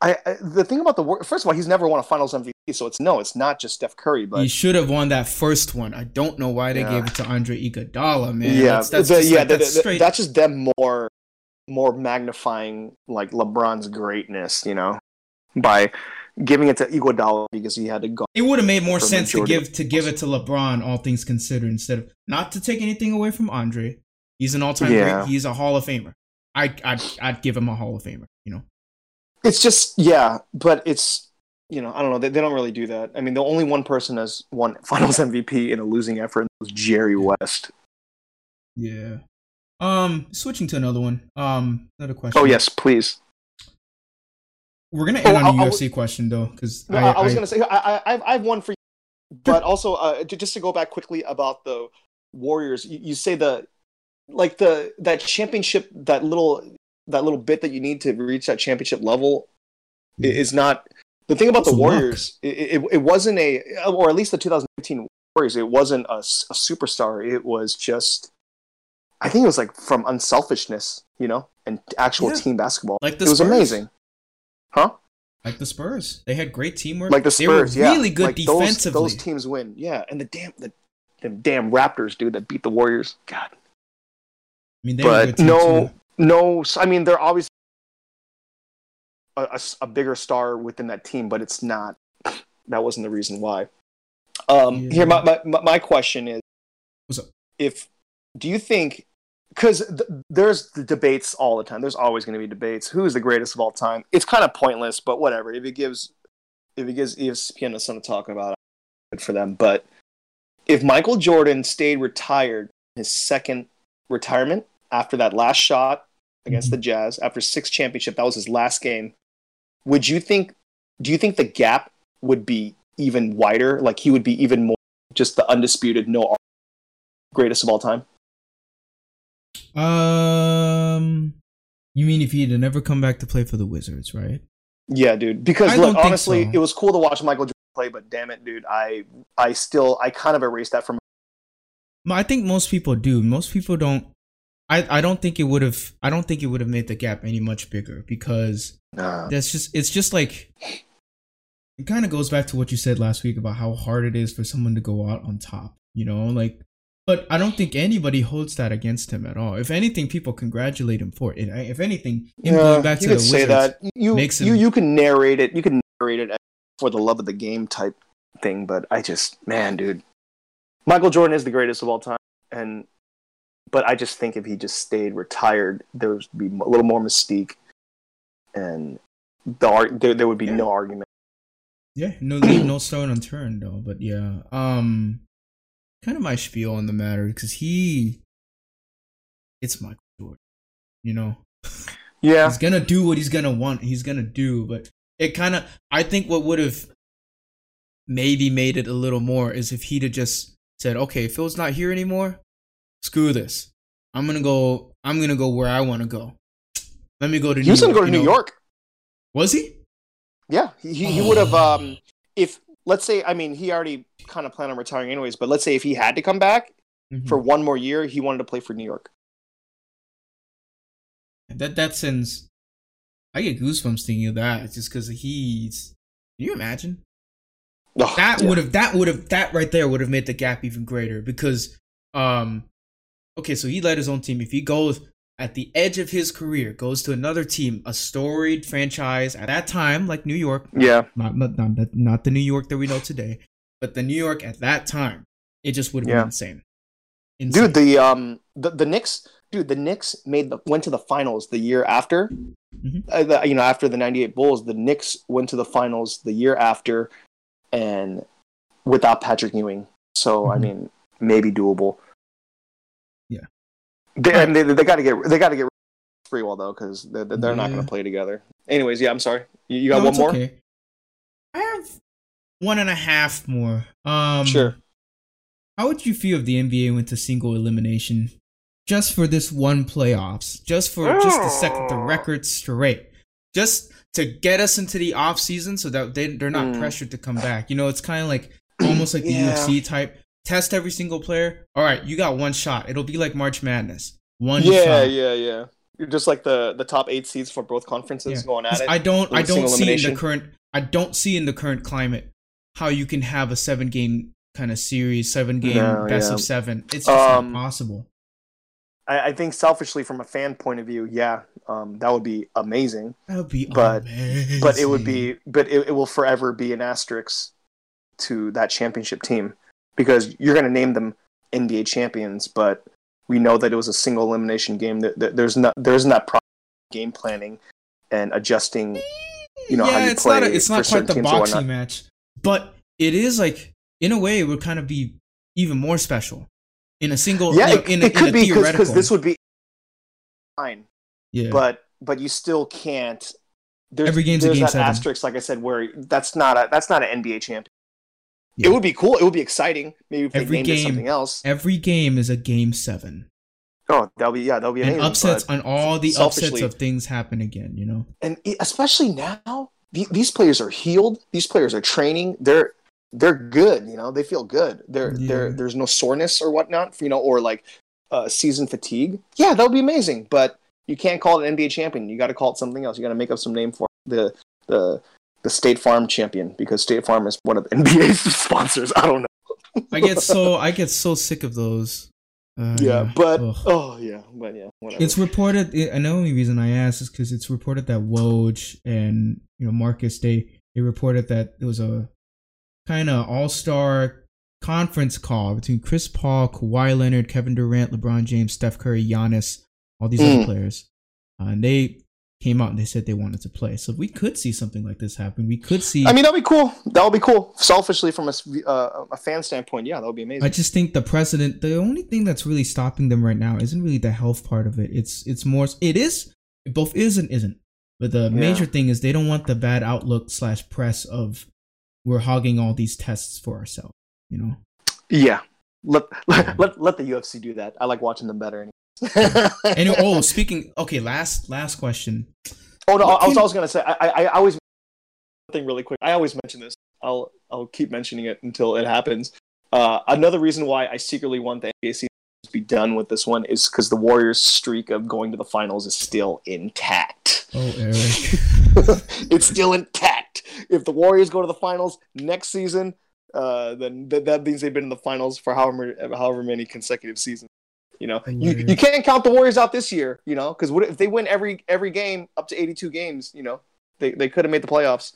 B: I, I, the thing about the. First of all, he's never won a Finals MVP, so it's no, it's not just Steph Curry. But
A: he should have won that first one. I don't know why they yeah. gave it to Andre Iguodala, man.
B: Yeah, that's, that's the, yeah, like, the, that's, straight... that's just them more more magnifying like LeBron's greatness, you know, by giving it to Iguodala because he had to go.
A: It would have made more sense to give to give it to LeBron, all things considered, instead of not to take anything away from Andre. He's an all-time yeah. great. He's a Hall of Famer. I I'd, I'd give him a Hall of Famer. You know.
B: It's just yeah, but it's you know I don't know they, they don't really do that. I mean, the only one person has won (laughs) Finals MVP in a losing effort was Jerry West.
A: Yeah. Um, switching to another one. Um, another question.
B: Oh yes, please.
A: We're gonna end oh, on a I'll, UFC I'll, question though, because
B: no, I, I, was I, gonna say I, I I have one for you, but (laughs) also uh, just to go back quickly about the Warriors. You, you say the like the that championship that little that little bit that you need to reach that championship level mm. is not the thing about the Warriors. It, it, it wasn't a or at least the 2015 Warriors. It wasn't a, a superstar. It was just I think it was like from unselfishness, you know, and actual yeah. team basketball. Like it was amazing, huh?
A: Like the Spurs, they had great teamwork.
B: Like the Spurs, they were
A: really good
B: like
A: defensively.
B: Those, those, teams win, yeah. And the damn the, the damn Raptors, dude, that beat the Warriors. God. I mean, they but no, too. No. I mean, they're obviously a, a, a, bigger star within that team, but it's not. That wasn't the reason why. Um, yeah. Here, my, my my question is,
A: What's up?
B: if do you think because th- there's the debates all the time there's always going to be debates who's the greatest of all time it's kind of pointless but whatever if it gives if it gives espn something to talk about good for them but if michael jordan stayed retired his second retirement after that last shot against the jazz after six championship that was his last game would you think do you think the gap would be even wider like he would be even more just the undisputed no greatest of all time
A: um, you mean if he had never come back to play for the Wizards, right?
B: Yeah, dude. Because look, honestly, so. it was cool to watch Michael Jordan play, but damn it, dude, I I still I kind of erased that from.
A: I think most people do. Most people don't. I, I don't think it would have. I don't think it would have made the gap any much bigger because uh, that's just. It's just like. It kind of goes back to what you said last week about how hard it is for someone to go out on top. You know, like but I don't think anybody holds that against him at all. If anything, people congratulate him for it. If anything, him yeah, going back to the Wizards say that.
B: You,
A: makes
B: him, you you can narrate it. You can narrate it for the love of the game type thing. But I just, man, dude, Michael Jordan is the greatest of all time, and but I just think if he just stayed retired, there would be a little more mystique, and the there, there would be yeah. no argument.
A: Yeah, no, no stone unturned though. But yeah, um, kind of my spiel on the matter because he, it's Michael Jordan, you know.
B: Yeah,
A: he's gonna do what he's gonna want. He's gonna do, but it kind of. I think what would have maybe made it a little more is if he'd have just said, "Okay, Phil's not here anymore. Screw this. I'm gonna go. I'm gonna go where I want to go. Let me go to."
B: He New was gonna go to New know. York.
A: Was he?
B: Yeah, he he, he would have. Um, if let's say, I mean, he already kind of planned on retiring anyways, but let's say if he had to come back mm-hmm. for one more year, he wanted to play for New York.
A: That that sends. I get goosebumps thinking of that just because he's. Can you imagine? Oh, that yeah. would have that would have that right there would have made the gap even greater because um okay so he led his own team if he goes at the edge of his career goes to another team, a storied franchise at that time, like New York.
B: Yeah.
A: Not not not, not the New York that we know today, but the New York at that time, it just would have yeah. been insane.
B: insane. Dude, the um the, the Knicks, dude, the Knicks made the went to the finals the year after. Mm-hmm. Uh, the, you know, after the '98 Bulls, the Knicks went to the finals the year after, and without Patrick Ewing. So mm-hmm. I mean, maybe doable. They, and they, they got to get they got to get Sprewell though because they're, they're yeah. not going to play together. Anyways, yeah, I'm sorry. You, you got no, one more? Okay.
A: I have one and a half more. Um,
B: sure.
A: How would you feel if the NBA went to single elimination just for this one playoffs, just for oh. just to set the record straight, just to get us into the off season so that they they're not mm. pressured to come back. You know, it's kind of like almost like the yeah. UFC type test every single player. All right, you got one shot. It'll be like March Madness. One
B: yeah,
A: shot.
B: yeah, yeah. You're just like the the top eight seeds for both conferences
A: Yeah.
B: going at it.
A: I don't I don't see in the current I don't see in the current climate how you can have a seven game kind of series, seven game
B: No,
A: best
B: yeah.
A: of seven. It's just
B: Um,
A: not possible.
B: I, I think selfishly, from a fan point of view, yeah, um, that would be amazing.
A: That would be
B: but-
A: amazing.
B: But it would be, but it, it will forever be an asterisk to that championship team because you're going to name them NBA champions, but we know that it was a single elimination game. There's not there isn't that proper game planning and adjusting. You know
A: yeah,
B: how you
A: it's not a,
B: play
A: it's
B: for
A: not quite the boxing match, but it is like in a way it would kind of be even more special in a single.
B: Yeah,
A: know,
B: it,
A: in a,
B: it could
A: in a
B: be because this would be fine.
A: yeah.
B: but but you still can't. There's,
A: Every game's a
B: there's
A: game
B: that
A: seven.
B: asterisk, like I said, where that's not a that's not an NBA champion.
A: Yeah.
B: It would be cool. It would be exciting. Maybe if they
A: Every
B: named it
A: game-
B: something else.
A: every game is a game seven,
B: Oh, that'll be yeah, that'll be amazing.
A: and upsets on all the upsets of things happen again. You know.
B: and especially now, these players are healed. These players are training. They're they're good. You know, they feel good. They're they're there's no soreness or whatnot. You know, or like uh, season fatigue. Yeah, that would be amazing. But you can't call it an NBA champion. You got to call it something else. You got to make up some name for it. the the the State Farm champion because State Farm is one of (laughs) the NBA's sponsors. I don't know.
A: I get so I get so sick of those. Uh,
B: Yeah, but
A: Ugh.
B: oh yeah, but yeah, whatever.
A: It's reported, and the only reason I asked is because it's reported that Woj and you know Marcus they they reported that it was a kind of all star conference call between Chris Paul, Kawhi Leonard, Kevin Durant, LeBron James, Steph Curry, Giannis, all these other
B: Mm.
A: players, uh, and they came out and they said they wanted to play. So we could see something like this happen. We could see.
B: I mean, that'd be cool. That would be cool. Selfishly, from a uh, a fan standpoint, yeah, that would be amazing.
A: I just think the president, the only thing that's really stopping them right now isn't really the health part of it. It's it's more it is it both is and isn't. But the major thing is they don't want the bad outlook slash press of we're hogging all these tests for ourselves. You know,
B: Yeah. Let, (laughs) let, let, let the UFC do that. I like watching them better.
A: And (laughs) oh, speaking okay, last last question.
B: oh no, I was, I was gonna say I, I, I always thing really quick. I always mention this. I'll I'll keep mentioning it until it happens. Uh, another reason why I secretly want the NBA season to be done with this one is because the Warriors' streak of going to the finals is still intact.
A: Oh, Eric. (laughs)
B: it's still intact. If the Warriors go to the finals next season, uh, then th- that means they've been in the finals for however however many consecutive seasons. You know, you, you can't count the Warriors out this year. You know, because what if they win every every game up to eighty two games? You know, they they could have made the playoffs.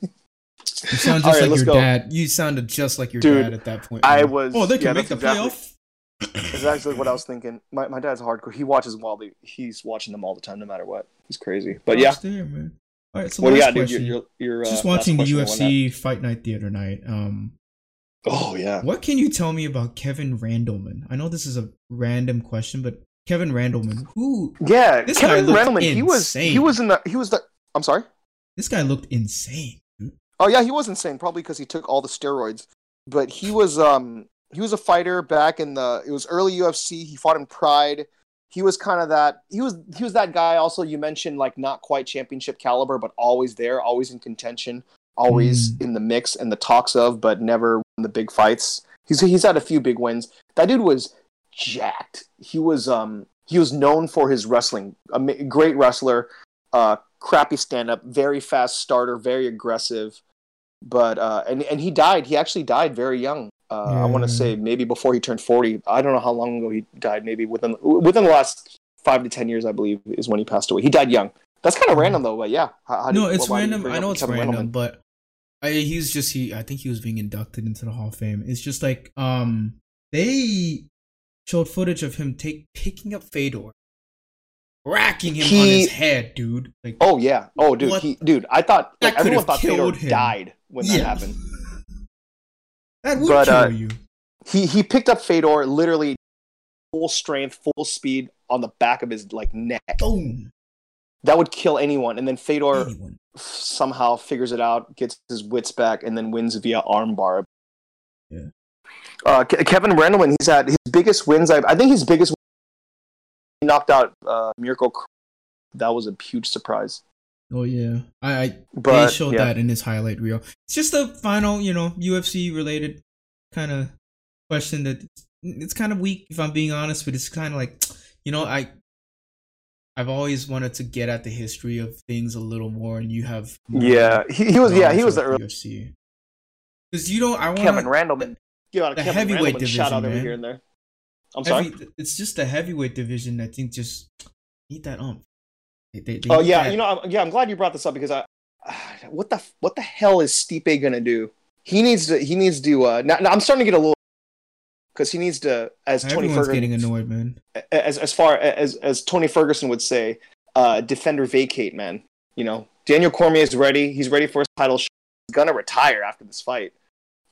A: You sound just
B: right,
A: like your
B: go.
A: dad. You sounded just like your
B: Dude,
A: dad at that point.
B: I was-
A: Oh, they can
B: yeah,
A: make the
B: exactly-
A: playoff. (coughs)
B: That's actually what I was thinking. My my dad's hardcore. He watches them all. The, he's watching them all the time, no matter what. He's crazy. But yeah,
A: there, man. All right, so
B: what do you
A: last
B: got, dude?
A: question.
B: Your, your, your, uh,
A: just
B: last
A: watching the
B: question and whatnot.
A: UFC fight night the other night. Um,
B: Oh yeah.
A: What can you tell me about Kevin Randleman? I know this is a random question, but Kevin Randleman, who
B: Yeah,
A: This guy
B: Kevin
A: looked
B: Randleman. He was
A: insane.
B: he was in the he was the. I'm sorry.
A: this guy looked insane. dude.
B: Oh yeah, he was insane. Probably because he took all the steroids. But he was um he was a fighter back in the it was early UFC. He fought in Pride. He was kind of that. He was he was that guy. Also, you mentioned like not quite championship caliber, but always there, always in contention, always
A: Mm.
B: in the mix and the talks of, but never the big fights. He's he's had a few big wins. That dude was jacked. He was um he was known for his wrestling. A great wrestler. Uh, crappy stand up. Very fast starter. Very aggressive but uh, and and he died. He actually died very young. Uh, I want to say maybe before he turned forty. I don't know how long ago he died. Maybe within within the last five to ten years, I believe, is when he passed away. He died young. That's kind of random though. But yeah, how, how
A: no, it's random. I know it's random, but I, he's just he. I think he was being inducted into the Hall of Fame. It's just like um they showed footage of him take picking up Fedor, racking him on his head, dude. Like
B: Oh yeah. Oh dude, he, dude. I thought like, everyone thought Fedor
A: him.
B: died when that happened. (laughs)
A: that would
B: But,
A: kill
B: uh,
A: you.
B: He he picked up Fedor literally full strength, full speed on the back of his like neck.
A: Boom.
B: That would kill anyone. And then Fedor
A: Anyone.
B: somehow figures it out, gets his wits back, and then wins via armbar.
A: Yeah.
B: Uh, Ke- Kevin Randleman, he's had his biggest wins. I, I think his biggest he knocked out uh. Kr- That was a huge surprise.
A: Oh yeah, I, I
B: But
A: they showed
B: yeah.
A: that in his highlight reel. It's just a final, you know, UFC related kind of question that it's kind of weak if I'm being honest, but it's kind of like, you know, I I've always wanted to get at the history of things a little more, and you have
B: yeah. He, he was yeah he was the early
A: UFC because you don't. I want
B: Kevin Randleman. Give out a
A: the
B: Kevin
A: heavyweight
B: Randleman
A: division,
B: shout out over
A: man.
B: here and there. I'm sorry.
A: Heavy, it's just the heavyweight division. I think just need that ump. They, they, they
B: Oh yeah,
A: that-
B: you know, I'm, yeah, I'm glad you brought this up because I, (sighs) what the what the hell is Stipe gonna do? He needs to he needs to. Uh, now, now I'm starting to get a little because he needs to, as Tony
A: everyone's
B: Ferguson,
A: getting annoyed, man.
B: as as far as as Tony Ferguson would say, uh, defender vacate, man. You know, Daniel Cormier is ready. He's ready for his title. shot. He's gonna retire after this fight,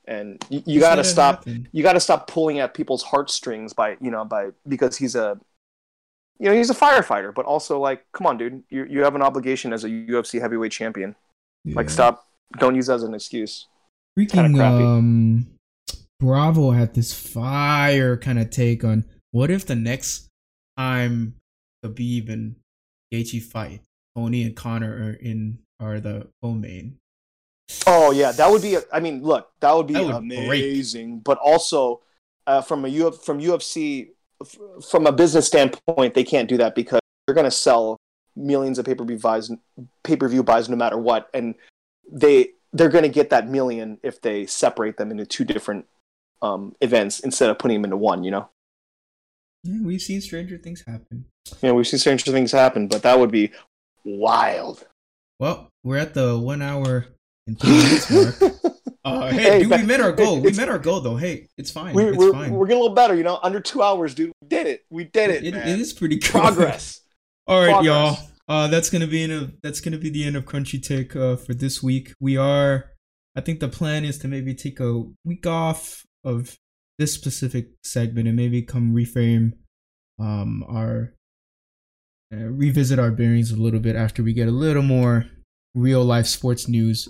B: and you, you got to stop.
A: happen.
B: You got to stop pulling at people's heartstrings by you know by because he's a you know he's a firefighter, but also like, come on, dude, you you have an obligation as a UFC heavyweight champion. Like, stop. Don't use that as an excuse.
A: Freaking
B: crappy.
A: um, Bravo had this fire kind of take on what if the next time Khabib and Gaethje fight, Tony and Conor are in are the co-main.
B: Oh yeah, that would be. A, I mean, look, that would be
A: That would break.
B: amazing. But also, uh, from a Uf, from UFC, f- from a business standpoint, they can't do that because they're going to sell millions of pay per view buys, pay per view buys, no matter what, and they they're going to get that million if they separate them into two different um, events instead of putting them into one. You know,
A: Yeah, we've seen stranger things happen.
B: Yeah, we've seen stranger things happen, but that would be wild.
A: Well, we're at the one hour and three minutes mark. (laughs) Uh, hey,
B: Hey,
A: dude, we met our goal. We met our (laughs) goal, though. Hey, it's fine.
B: we,
A: it's
B: we're,
A: fine.
B: we're getting a little better, you know. Under two hours, dude. We did it. We did it.
A: It-
B: man.
A: it is pretty good.
B: progress. (laughs)
A: All right, y'all. Uh, that's gonna be in a, that's gonna be the end of Crunchy Take uh, for this week. We are, I think the plan is to maybe take a week off of this specific segment and maybe come reframe um our uh, revisit our bearings a little bit after we get a little more real life sports news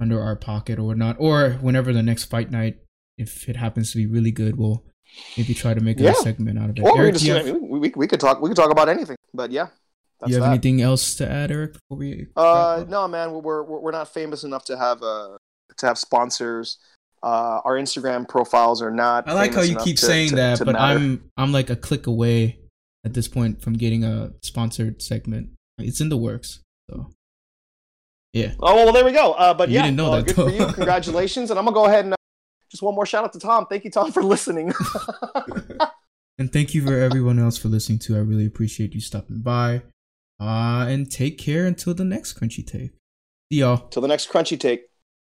A: under our pocket or not, or whenever the next fight night, if it happens to be really good, we'll maybe try to make
B: Yeah.
A: a segment out of it.
B: Or we,
A: Eric,
B: just,
A: have,
B: we, we, we could talk. We could talk about anything. But yeah, that's
A: you have
B: that.
A: anything else to add, Eric? Before we
B: Uh, no, man, we're, we're we're not famous enough to have uh to have sponsors. Uh, our Instagram profiles are not.
A: I like how you keep
B: to-
A: saying
B: to-
A: that,
B: to
A: but
B: matter.
A: I'm I'm like a click away at this point from getting a sponsored segment. It's in the works, so yeah.
B: Oh well, there we go. Uh, but
A: You
B: yeah,
A: didn't know
B: uh,
A: that,
B: good for you. (laughs) Congratulations, and I'm gonna go ahead and uh, just one more shout out to Tom. Thank you, Tom, for listening. (laughs)
A: And thank you for everyone else for listening too. I really appreciate you stopping by. Uh, and take care until the next crunchy take. See y'all.
B: Till the next crunchy take.